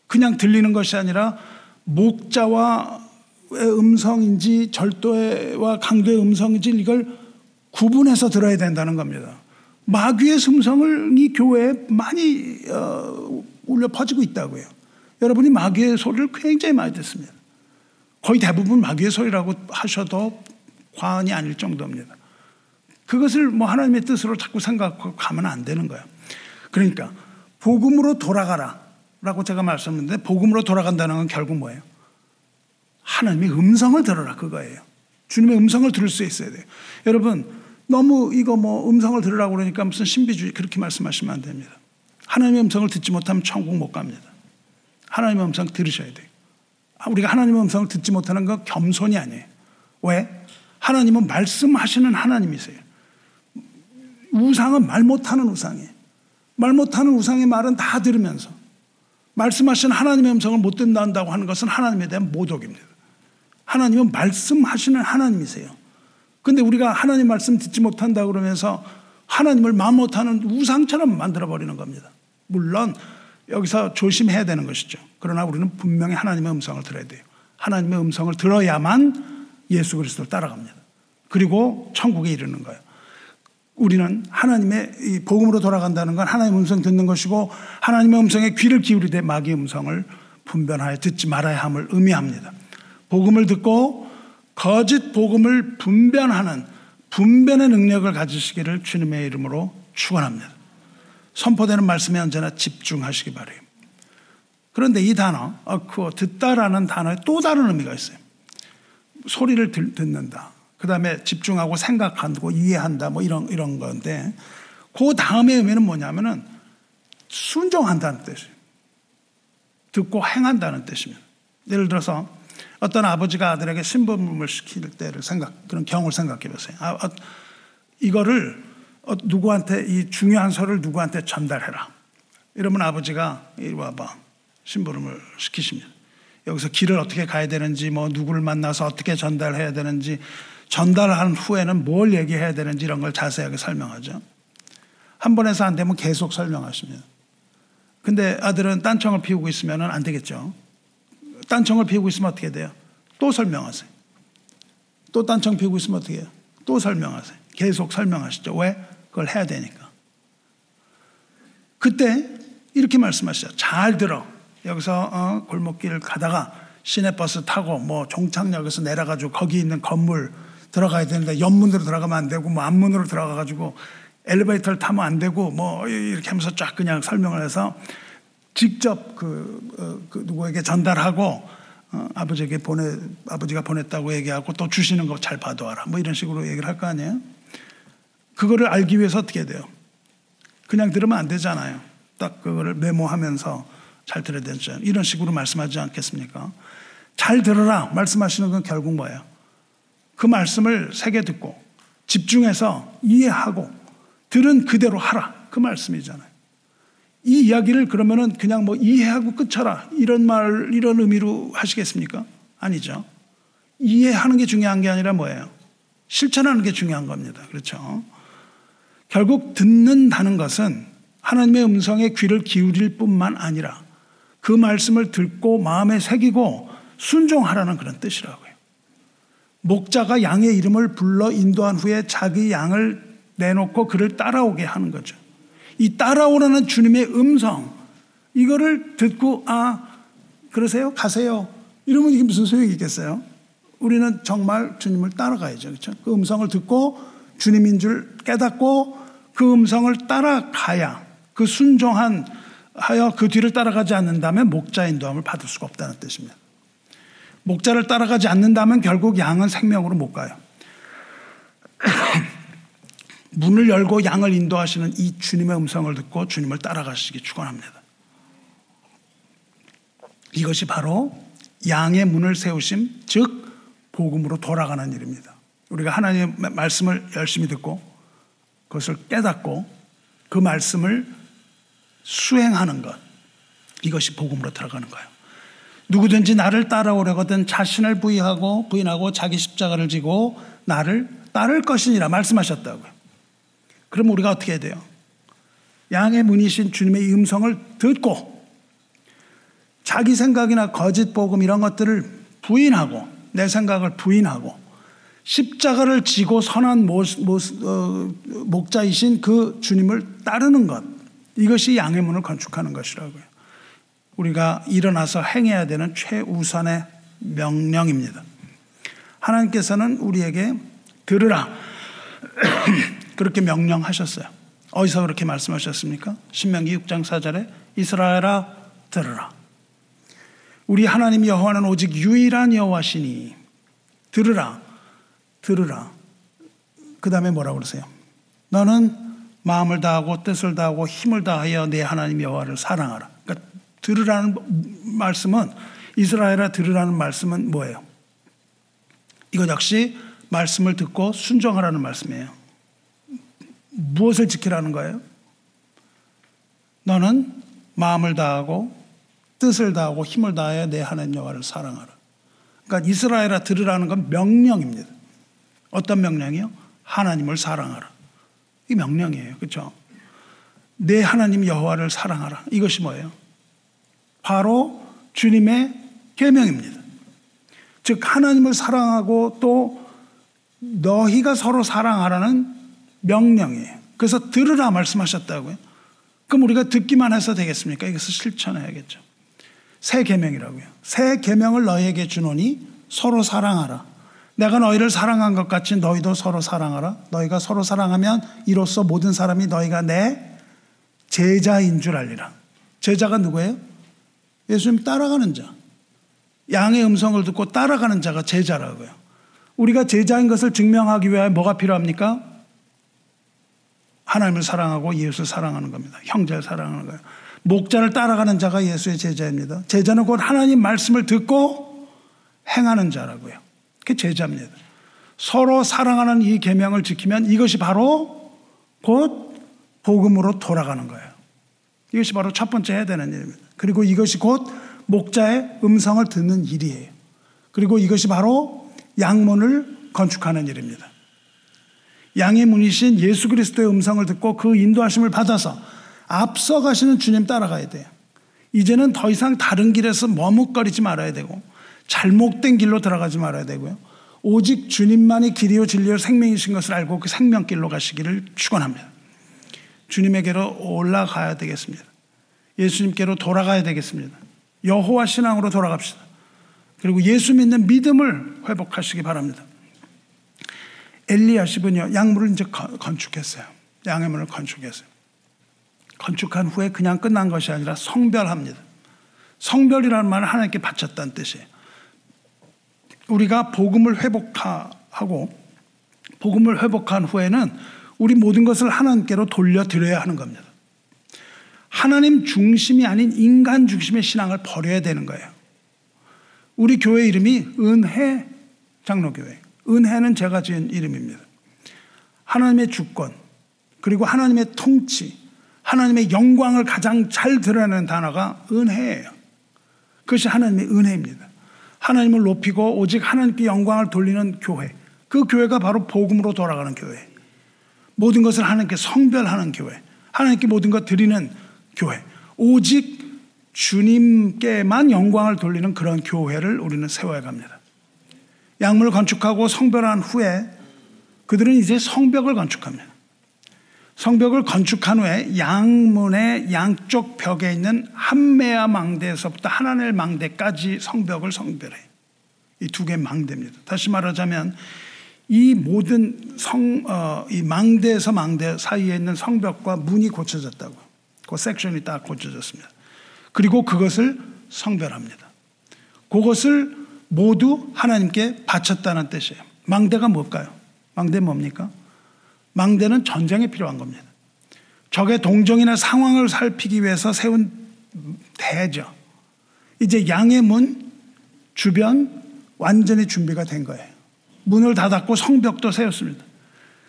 그냥 들리는 것이 아니라 목자와 음성인지 절도와 강도의 음성인지 이걸 구분해서 들어야 된다는 겁니다. 마귀의 음성을 이 교회에 많이 어, 울려 퍼지고 있다고요. 여러분이 마귀의 소리를 굉장히 많이 듣습니다. 거의 대부분 마귀의 소리라고 하셔도 과언이 아닐 정도입니다. 그것을 뭐 하나님의 뜻으로 자꾸 생각하고 가면 안 되는 거예요. 그러니까 복음으로 돌아가라. 라고 제가 말씀했는데 복음으로 돌아간다는 건 결국 뭐예요? 하나님의 음성을 들어라 그거예요. 주님의 음성을 들을 수 있어야 돼요. 여러분 너무 이거 뭐 음성을 들으라고 그러니까 무슨 신비주의 그렇게 말씀하시면 안 됩니다. 하나님의 음성을 듣지 못하면 천국 못 갑니다. 하나님의 음성 들으셔야 돼요. 아, 우리가 하나님의 음성을 듣지 못하는 건 겸손이 아니에요. 왜? 하나님은 말씀하시는 하나님이세요. 우상은 말 못하는 우상이에요. 말 못하는 우상의 말은 다 들으면서 말씀하시는 하나님의 음성을 못 듣는다고 하는 것은 하나님에 대한 모독입니다. 하나님은 말씀하시는 하나님이세요. 근데 우리가 하나님 말씀 듣지 못한다 그러면서 하나님을 마 못하는 우상처럼 만들어버리는 겁니다. 물론 여기서 조심해야 되는 것이죠. 그러나 우리는 분명히 하나님의 음성을 들어야 돼요. 하나님의 음성을 들어야만 예수 그리스도를 따라갑니다. 그리고 천국에 이르는 거예요. 우리는 하나님의 복음으로 돌아간다는 건 하나님의 음성 듣는 것이고 하나님의 음성에 귀를 기울이되 마귀의 음성을 분별하여 듣지 말아야 함을 의미합니다. 복음을 듣고 거짓 복음을 분별하는 분별의 능력을 가지시기를 주님의 이름으로 축원합니다. 선포되는 말씀에 언제나 집중하시기 바래요. 그런데 이 단어, 어쿠어, 듣다라는 단어에 또 다른 의미가 있어요. 소리를 듣는다. 그 다음에 집중하고 생각하고 이해한다. 뭐 이런, 이런 건데, 그 다음의 의미는 뭐냐면은 순종한다는 뜻이에요. 듣고 행한다는 뜻입니다. 예를 들어서 어떤 아버지가 아들에게 신부름을 시킬 때를 생각, 그런 경우를 생각해 보세요. 아, 어, 이거를 어, 누구한테, 이 중요한 소를 누구한테 전달해라. 이러면 아버지가 이리 와봐. 신부름을 시키십니다. 여기서 길을 어떻게 가야 되는지, 뭐 누구를 만나서 어떻게 전달해야 되는지, 전달한 후에는 뭘 얘기해야 되는지 이런 걸 자세하게 설명하죠. 한 번에서 안 되면 계속 설명하십니다. 근데 아들은 딴청을 피우고 있으면 안 되겠죠. 딴청을 피우고 있으면 어떻게 돼요? 또 설명하세요. 또 딴청 피우고 있으면 어떻게 해요? 또 설명하세요. 계속 설명하시죠. 왜? 그걸 해야 되니까. 그때 이렇게 말씀하시죠. 잘 들어. 여기서 어, 골목길 가다가 시내버스 타고 뭐 종착역에서 내려가지고 거기 있는 건물 들어가야 되는데 옆문으로 들어가면 안 되고 뭐 앞문으로 들어가 가지고 엘리베이터를 타면 안 되고 뭐 이렇게 하면서 쫙 그냥 설명을 해서 직접 그, 어, 그 누구에게 전달하고 어, 아버지에게 보내 아버지가 보냈다고 얘기하고 또 주시는 거잘 봐둬라 뭐 이런 식으로 얘기를 할 거 아니에요. 그거를 알기 위해서 어떻게 돼요? 그냥 들으면 안 되잖아요. 딱 그거를 메모하면서 잘 들어야 되죠. 이런 식으로 말씀하지 않겠습니까? 잘 들어라 말씀하시는 건 결국 뭐예요? 그 말씀을 새겨 듣고 집중해서 이해하고 들은 그대로 하라 그 말씀이잖아요. 이 이야기를 그러면은 그냥 뭐 이해하고 끝쳐라 이런 말 이런 의미로 하시겠습니까? 아니죠. 이해하는 게 중요한 게 아니라 뭐예요? 실천하는 게 중요한 겁니다. 그렇죠? 결국 듣는다는 것은 하나님의 음성에 귀를 기울일 뿐만 아니라 그 말씀을 듣고 마음에 새기고 순종하라는 그런 뜻이라고요. 목자가 양의 이름을 불러 인도한 후에 자기 양을 내놓고 그를 따라오게 하는 거죠. 이 따라오라는 주님의 음성, 이거를 듣고, 아, 그러세요? 가세요. 이러면 이게 무슨 소용이 있겠어요? 우리는 정말 주님을 따라가야죠. 그렇죠? 그 음성을 듣고 주님인 줄 깨닫고 그 음성을 따라가야 그 순종한 하여 그 뒤를 따라가지 않는다면 목자 인도함을 받을 수가 없다는 뜻입니다. 목자를 따라가지 않는다면 결국 양은 생명으로 못 가요. 문을 열고 양을 인도하시는 이 주님의 음성을 듣고 주님을 따라가시기 축원합니다. 이것이 바로 양의 문을 세우심, 즉 복음으로 돌아가는 일입니다. 우리가 하나님의 말씀을 열심히 듣고 그것을 깨닫고 그 말씀을 수행하는 것 이것이 복음으로 들어가는 거예요. 누구든지 나를 따라오려거든 자신을 부인하고 부인하고 자기 십자가를 지고 나를 따를 것이니라 말씀하셨다고요. 그럼 우리가 어떻게 해야 돼요? 양의 문이신 주님의 음성을 듣고 자기 생각이나 거짓 복음 이런 것들을 부인하고 내 생각을 부인하고 십자가를 지고 선한 모, 모, 어, 목자이신 그 주님을 따르는 것 이것이 양의 문을 건축하는 것이라고요. 우리가 일어나서 행해야 되는 최우선의 명령입니다. 하나님께서는 우리에게 들으라 그렇게 명령하셨어요. 어디서 그렇게 말씀하셨습니까? 신명기 6장 4절에 이스라엘아 들으라. 우리 하나님 여호와는 오직 유일한 여호와시니 들으라. 들으라. 그다음에 뭐라고 그러세요? 너는 마음을 다하고 뜻을 다하고 힘을 다하여 내 하나님 여호와를 사랑하라. 들으라는 말씀은 이스라엘아 들으라는 말씀은 뭐예요? 이것 역시 말씀을 듣고 순종하라는 말씀이에요. 무엇을 지키라는 거예요? 너는 마음을 다하고 뜻을 다하고 힘을 다하여 내 하나님 여호와를 사랑하라. 그러니까 이스라엘아 들으라는 건 명령입니다. 어떤 명령이요? 하나님을 사랑하라. 이 명령이에요. 그렇죠? 내 하나님 여호와를 사랑하라. 이것이 뭐예요? 바로 주님의 계명입니다. 즉 하나님을 사랑하고 또 너희가 서로 사랑하라는 명령이에요. 그래서 들으라 말씀하셨다고요. 그럼 우리가 듣기만 해서 되겠습니까? 이것을 실천해야겠죠. 새 계명이라고요. 새 계명을 너희에게 주노니 서로 사랑하라. 내가 너희를 사랑한 것 같이 너희도 서로 사랑하라. 너희가 서로 사랑하면 이로써 모든 사람이 너희가 내 제자인 줄 알리라. 제자가 누구예요? 예수님 따라가는 자. 양의 음성을 듣고 따라가는 자가 제자라고요. 우리가 제자인 것을 증명하기 위해 뭐가 필요합니까? 하나님을 사랑하고 예수를 사랑하는 겁니다. 형제를 사랑하는 거예요. 목자를 따라가는 자가 예수의 제자입니다. 제자는 곧 하나님 말씀을 듣고 행하는 자라고요. 그게 제자입니다. 서로 사랑하는 이 계명을 지키면 이것이 바로 곧 복음으로 돌아가는 거예요. 이것이 바로 첫 번째 해야 되는 일입니다. 그리고 이것이 곧 목자의 음성을 듣는 일이에요. 그리고 이것이 바로 양문을 건축하는 일입니다. 양의 문이신 예수 그리스도의 음성을 듣고 그 인도하심을 받아서 앞서 가시는 주님 따라가야 돼요. 이제는 더 이상 다른 길에서 머뭇거리지 말아야 되고 잘못된 길로 들어가지 말아야 되고요. 오직 주님만이 길이요 진리요 생명이신 것을 알고 그 생명길로 가시기를 축원합니다. 주님에게로 올라가야 되겠습니다. 예수님께로 돌아가야 되겠습니다. 여호와 신앙으로 돌아갑시다. 그리고 예수 믿는 믿음을 회복하시기 바랍니다. 엘리야십은요 양물을 이제 건축했어요. 양의 문을 건축했어요. 건축한 후에 그냥 끝난 것이 아니라 성별합니다. 성별이라는 말은 하나님께 바쳤다는 뜻이에요. 우리가 복음을 회복하고 복음을 회복한 후에는 우리 모든 것을 하나님께로 돌려드려야 하는 겁니다. 하나님 중심이 아닌 인간 중심의 신앙을 버려야 되는 거예요. 우리 교회 이름이 은혜 장로교회. 은혜는 제가 지은 이름입니다. 하나님의 주권, 그리고 하나님의 통치, 하나님의 영광을 가장 잘 드러내는 단어가 은혜예요. 그것이 하나님의 은혜입니다. 하나님을 높이고 오직 하나님께 영광을 돌리는 교회. 그 교회가 바로 복음으로 돌아가는 교회. 모든 것을 하나님께 성별하는 교회. 하나님께 모든 것 드리는 교회. 오직 주님께만 영광을 돌리는 그런 교회를 우리는 세워야 합니다. 양문을 건축하고 성별한 후에 그들은 이제 성벽을 건축합니다. 성벽을 건축한 후에 양문의 양쪽 벽에 있는 한메아 망대에서부터 하나넬 망대까지 성벽을 성별해. 이 두 개 망대입니다. 다시 말하자면 이 모든 성, 어, 이 망대에서 망대 사이에 있는 성벽과 문이 고쳐졌다고. 그 섹션이 딱 고쳐졌습니다. 그리고 그것을 성별합니다. 그것을 모두 하나님께 바쳤다는 뜻이에요. 망대가 뭘까요? 망대 뭡니까? 망대는 전쟁에 필요한 겁니다. 적의 동정이나 상황을 살피기 위해서 세운 대죠. 이제 양의 문 주변 완전히 준비가 된 거예요. 문을 닫았고 성벽도 세웠습니다.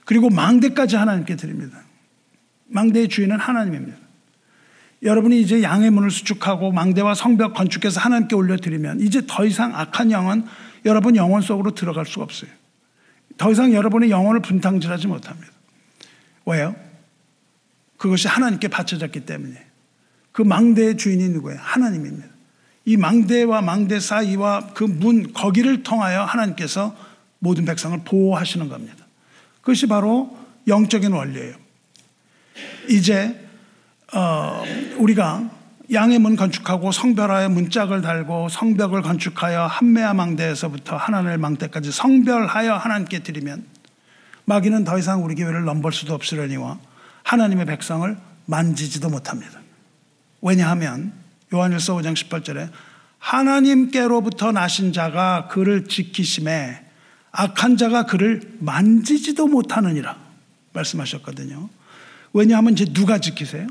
그리고 망대까지 하나님께 드립니다. 망대의 주인은 하나님입니다. 여러분이 이제 양의 문을 수축하고 망대와 성벽 건축해서 하나님께 올려드리면 이제 더 이상 악한 영은 여러분 영혼 속으로 들어갈 수가 없어요. 더 이상 여러분의 영혼을 분탕질하지 못합니다. 왜요? 그것이 하나님께 바쳐졌기 때문에 그 망대의 주인이 누구예요? 하나님입니다. 이 망대와 망대 사이와 그 문 거기를 통하여 하나님께서 모든 백성을 보호하시는 겁니다. 그것이 바로 영적인 원리예요. 이제 어, 우리가 양의 문 건축하고 성별하여 문짝을 달고 성벽을 건축하여 한매아 망대에서부터 하나님의 망대까지 성별하여 하나님께 드리면 마귀는 더 이상 우리 교회를 넘볼 수도 없으려니와 하나님의 백성을 만지지도 못합니다. 왜냐하면 요한일서 5장 18절에 하나님께로부터 나신 자가 그를 지키심에 악한 자가 그를 만지지도 못하느니라 말씀하셨거든요. 왜냐하면 이제 누가 지키세요?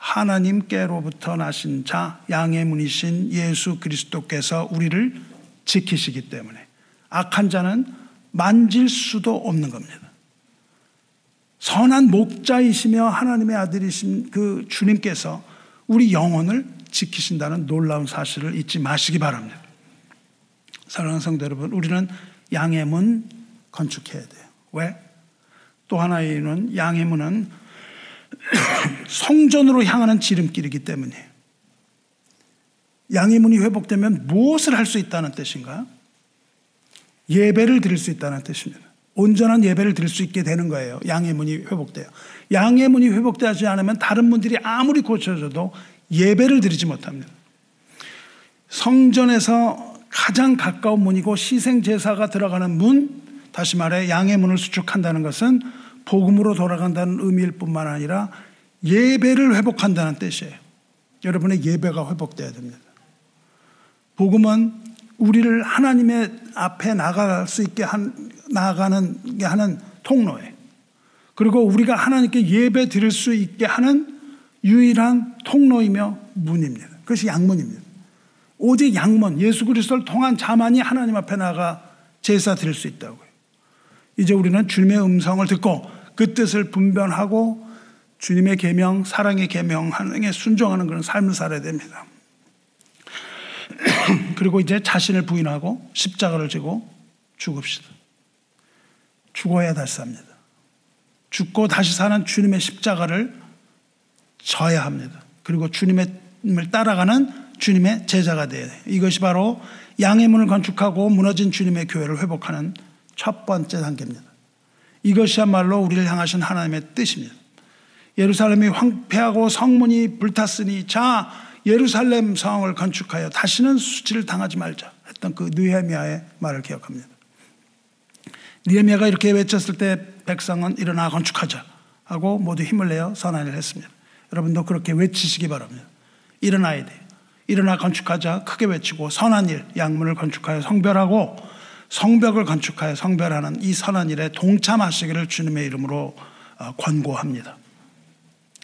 하나님께로부터 나신 자, 양의 문이신 예수 그리스도께서 우리를 지키시기 때문에 악한 자는 만질 수도 없는 겁니다. 선한 목자이시며 하나님의 아들이신 그 주님께서 우리 영혼을 지키신다는 놀라운 사실을 잊지 마시기 바랍니다. 사랑하는 성도 여러분, 우리는 양의 문 건축해야 돼요. 왜? 또 하나의 이유는 양의 문은 성전으로 향하는 지름길이기 때문이에요. 양의 문이 회복되면 무엇을 할 수 있다는 뜻인가? 예배를 드릴 수 있다는 뜻입니다. 온전한 예배를 드릴 수 있게 되는 거예요. 양의 문이 회복돼요. 양의 문이 회복되지 않으면 다른 문들이 아무리 고쳐져도 예배를 드리지 못합니다. 성전에서 가장 가까운 문이고 시생 제사가 들어가는 문, 다시 말해 양의 문을 수축한다는 것은 복음으로 돌아간다는 의미일 뿐만 아니라 예배를 회복한다는 뜻이에요. 여러분의 예배가 회복돼야 됩니다. 복음은 우리를 하나님의 앞에 나갈 수 있게 한, 나가는 게 하는 통로예요. 그리고 우리가 하나님께 예배 드릴 수 있게 하는 유일한 통로이며 문입니다. 그것이 양문입니다. 오직 양문, 예수 그리스도를 통한 자만이 하나님 앞에 나가 제사 드릴 수 있다고요. 이제 우리는 주님의 음성을 듣고 그 뜻을 분별하고 주님의 계명, 사랑의 계명 하는 순종하는 그런 삶을 살아야 됩니다. 그리고 이제 자신을 부인하고 십자가를 지고 죽읍시다. 죽어야 다시 삽니다. 죽고 다시 사는 주님의 십자가를 져야 합니다. 그리고 주님을 따라가는 주님의 제자가 돼야 돼요. 이것이 바로 양의 문을 건축하고 무너진 주님의 교회를 회복하는 첫 번째 단계입니다. 이것이야말로 우리를 향하신 하나님의 뜻입니다. 예루살렘이 황폐하고 성문이 불탔으니 자 예루살렘 성을 건축하여 다시는 수치를 당하지 말자 했던 그 느헤미야의 말을 기억합니다. 느헤미야가 이렇게 외쳤을 때 백성은 일어나 건축하자 하고 모두 힘을 내어 선언을 했습니다. 여러분도 그렇게 외치시기 바랍니다. 일어나야 돼요. 일어나 건축하자 크게 외치고 선한 일 양문을 건축하여 성별하고 성벽을 건축하여 성별하는 이 선한 일에 동참하시기를 주님의 이름으로 어, 권고합니다.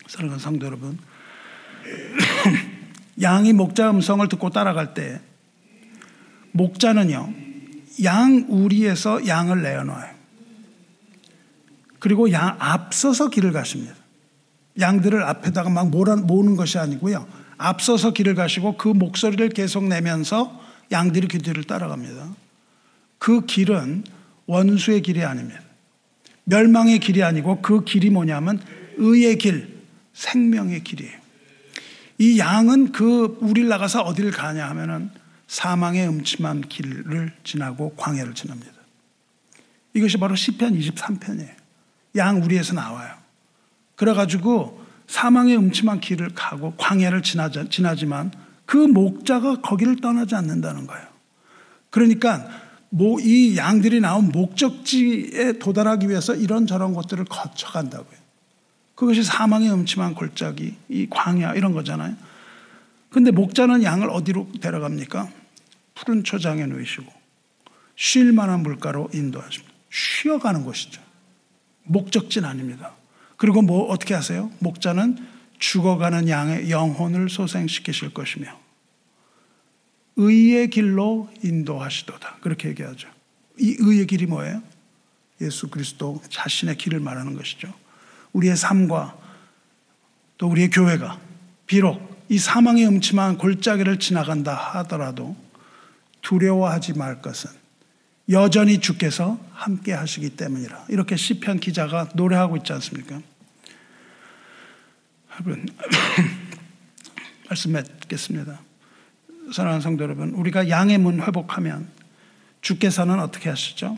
사랑하는 성도 여러분 양이 목자 음성을 듣고 따라갈 때 목자는요 양 우리에서 양을 내어놔요. 그리고 양 앞서서 길을 가십니다. 양들을 앞에다가 막 모는 것이 아니고요. 앞서서 길을 가시고 그 목소리를 계속 내면서 양들이 그 뒤를 따라갑니다. 그 길은 원수의 길이 아닙니다. 멸망의 길이 아니고 그 길이 뭐냐면 의의 길, 생명의 길이에요. 이 양은 그 우리를 나가서 어디를 가냐 하면은 사망의 음침한 길을 지나고 광야를 지납니다. 이것이 바로 시편 23편이에요. 양 우리에서 나와요. 그래 가지고 사망의 음침한 길을 가고 광야를 지나지만 그 목자가 거기를 떠나지 않는다는 거예요. 그러니까 뭐 이 양들이 나온 목적지에 도달하기 위해서 이런저런 것들을 거쳐간다고요. 그것이 사망의 음침한 골짜기, 이 광야 이런 거잖아요. 근데 목자는 양을 어디로 데려갑니까? 푸른 초장에 놓이시고 쉴 만한 물가로 인도하십니다. 쉬어가는 곳이죠. 목적지는 아닙니다. 그리고 뭐 어떻게 하세요? 목자는 죽어가는 양의 영혼을 소생시키실 것이며 의의 길로 인도하시도다. 그렇게 얘기하죠. 이 의의 길이 뭐예요? 예수 그리스도 자신의 길을 말하는 것이죠. 우리의 삶과 또 우리의 교회가 비록 이 사망의 음침한 골짜기를 지나간다 하더라도 두려워하지 말 것은 여전히 주께서 함께 하시기 때문이라. 이렇게 시편 기자가 노래하고 있지 않습니까? 여러분, 말씀 맺겠습니다. 사랑하는 성도 여러분, 우리가 양의 문 회복하면 주께서는 어떻게 하시죠?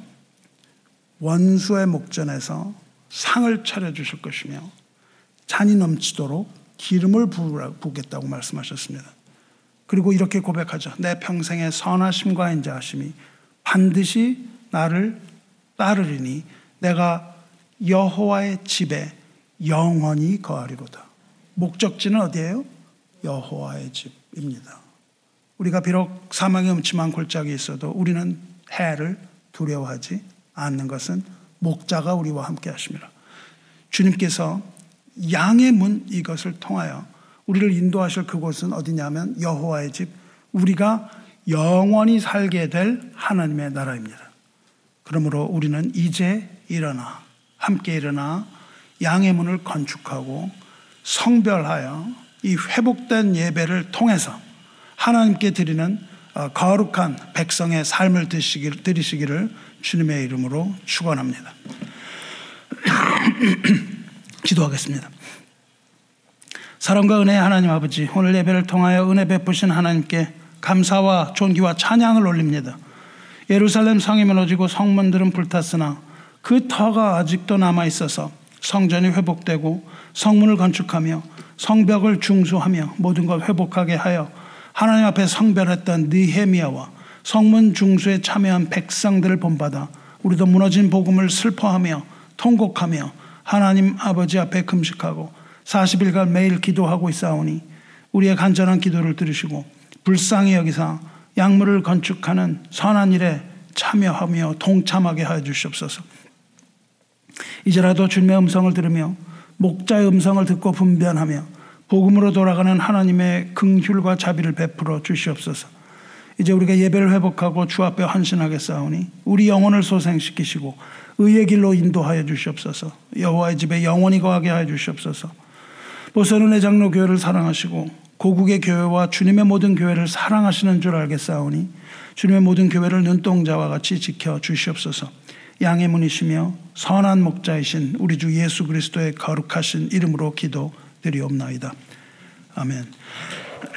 원수의 목전에서 상을 차려주실 것이며 잔이 넘치도록 기름을 부겠다고 말씀하셨습니다. 그리고 이렇게 고백하죠. 내 평생의 선하심과 인자하심이 반드시 나를 따르리니 내가 여호와의 집에 영원히 거하리로다. 목적지는 어디예요? 여호와의 집입니다. 우리가 비록 사망의 음침한 골짜기에 있어도 우리는 해를 두려워하지 않는 것은 목자가 우리와 함께 하십니다. 주님께서 양의 문 이것을 통하여 우리를 인도하실 그곳은 어디냐면 여호와의 집, 우리가 영원히 살게 될 하나님의 나라입니다. 그러므로 우리는 이제 일어나 함께 일어나 양의 문을 건축하고 성별하여 이 회복된 예배를 통해서 하나님께 드리는 어, 거룩한 백성의 삶을 드리시기를 주님의 이름으로 축원합니다. 기도하겠습니다. 사랑과 은혜 하나님 아버지 오늘 예배를 통하여 은혜 베푸신 하나님께 감사와 존귀와 찬양을 올립니다. 예루살렘 성이 무너지고 성문들은 불탔으나 그 터가 아직도 남아 있어서 성전이 회복되고 성문을 건축하며 성벽을 중수하며 모든 걸 회복하게 하여 하나님 앞에 성별했던 느헤미야와 성문 중수에 참여한 백성들을 본받아 우리도 무너진 복음을 슬퍼하며 통곡하며 하나님 아버지 앞에 금식하고 40일간 매일 기도하고 있사오니 우리의 간절한 기도를 들으시고 불쌍히 여기사 약물을 건축하는 선한 일에 참여하며 동참하게 하여 주시옵소서. 이제라도 주님의 음성을 들으며 목자의 음성을 듣고 분변하며 복음으로 돌아가는 하나님의 긍휼과 자비를 베풀어 주시옵소서. 이제 우리가 예배를 회복하고 주 앞에 헌신하게 싸우니 우리 영혼을 소생시키시고 의의 길로 인도하여 주시옵소서. 여호와의 집에 영원히 거하게 하여 주시옵소서. 보선은의 장로 교회를 사랑하시고 고국의 교회와 주님의 모든 교회를 사랑하시는 줄 알겠사오니 주님의 모든 교회를 눈동자와 같이 지켜 주시옵소서. 양의 문이시며 선한 목자이신 우리 주 예수 그리스도의 거룩하신 이름으로 기도 드리옵나이다. 아멘.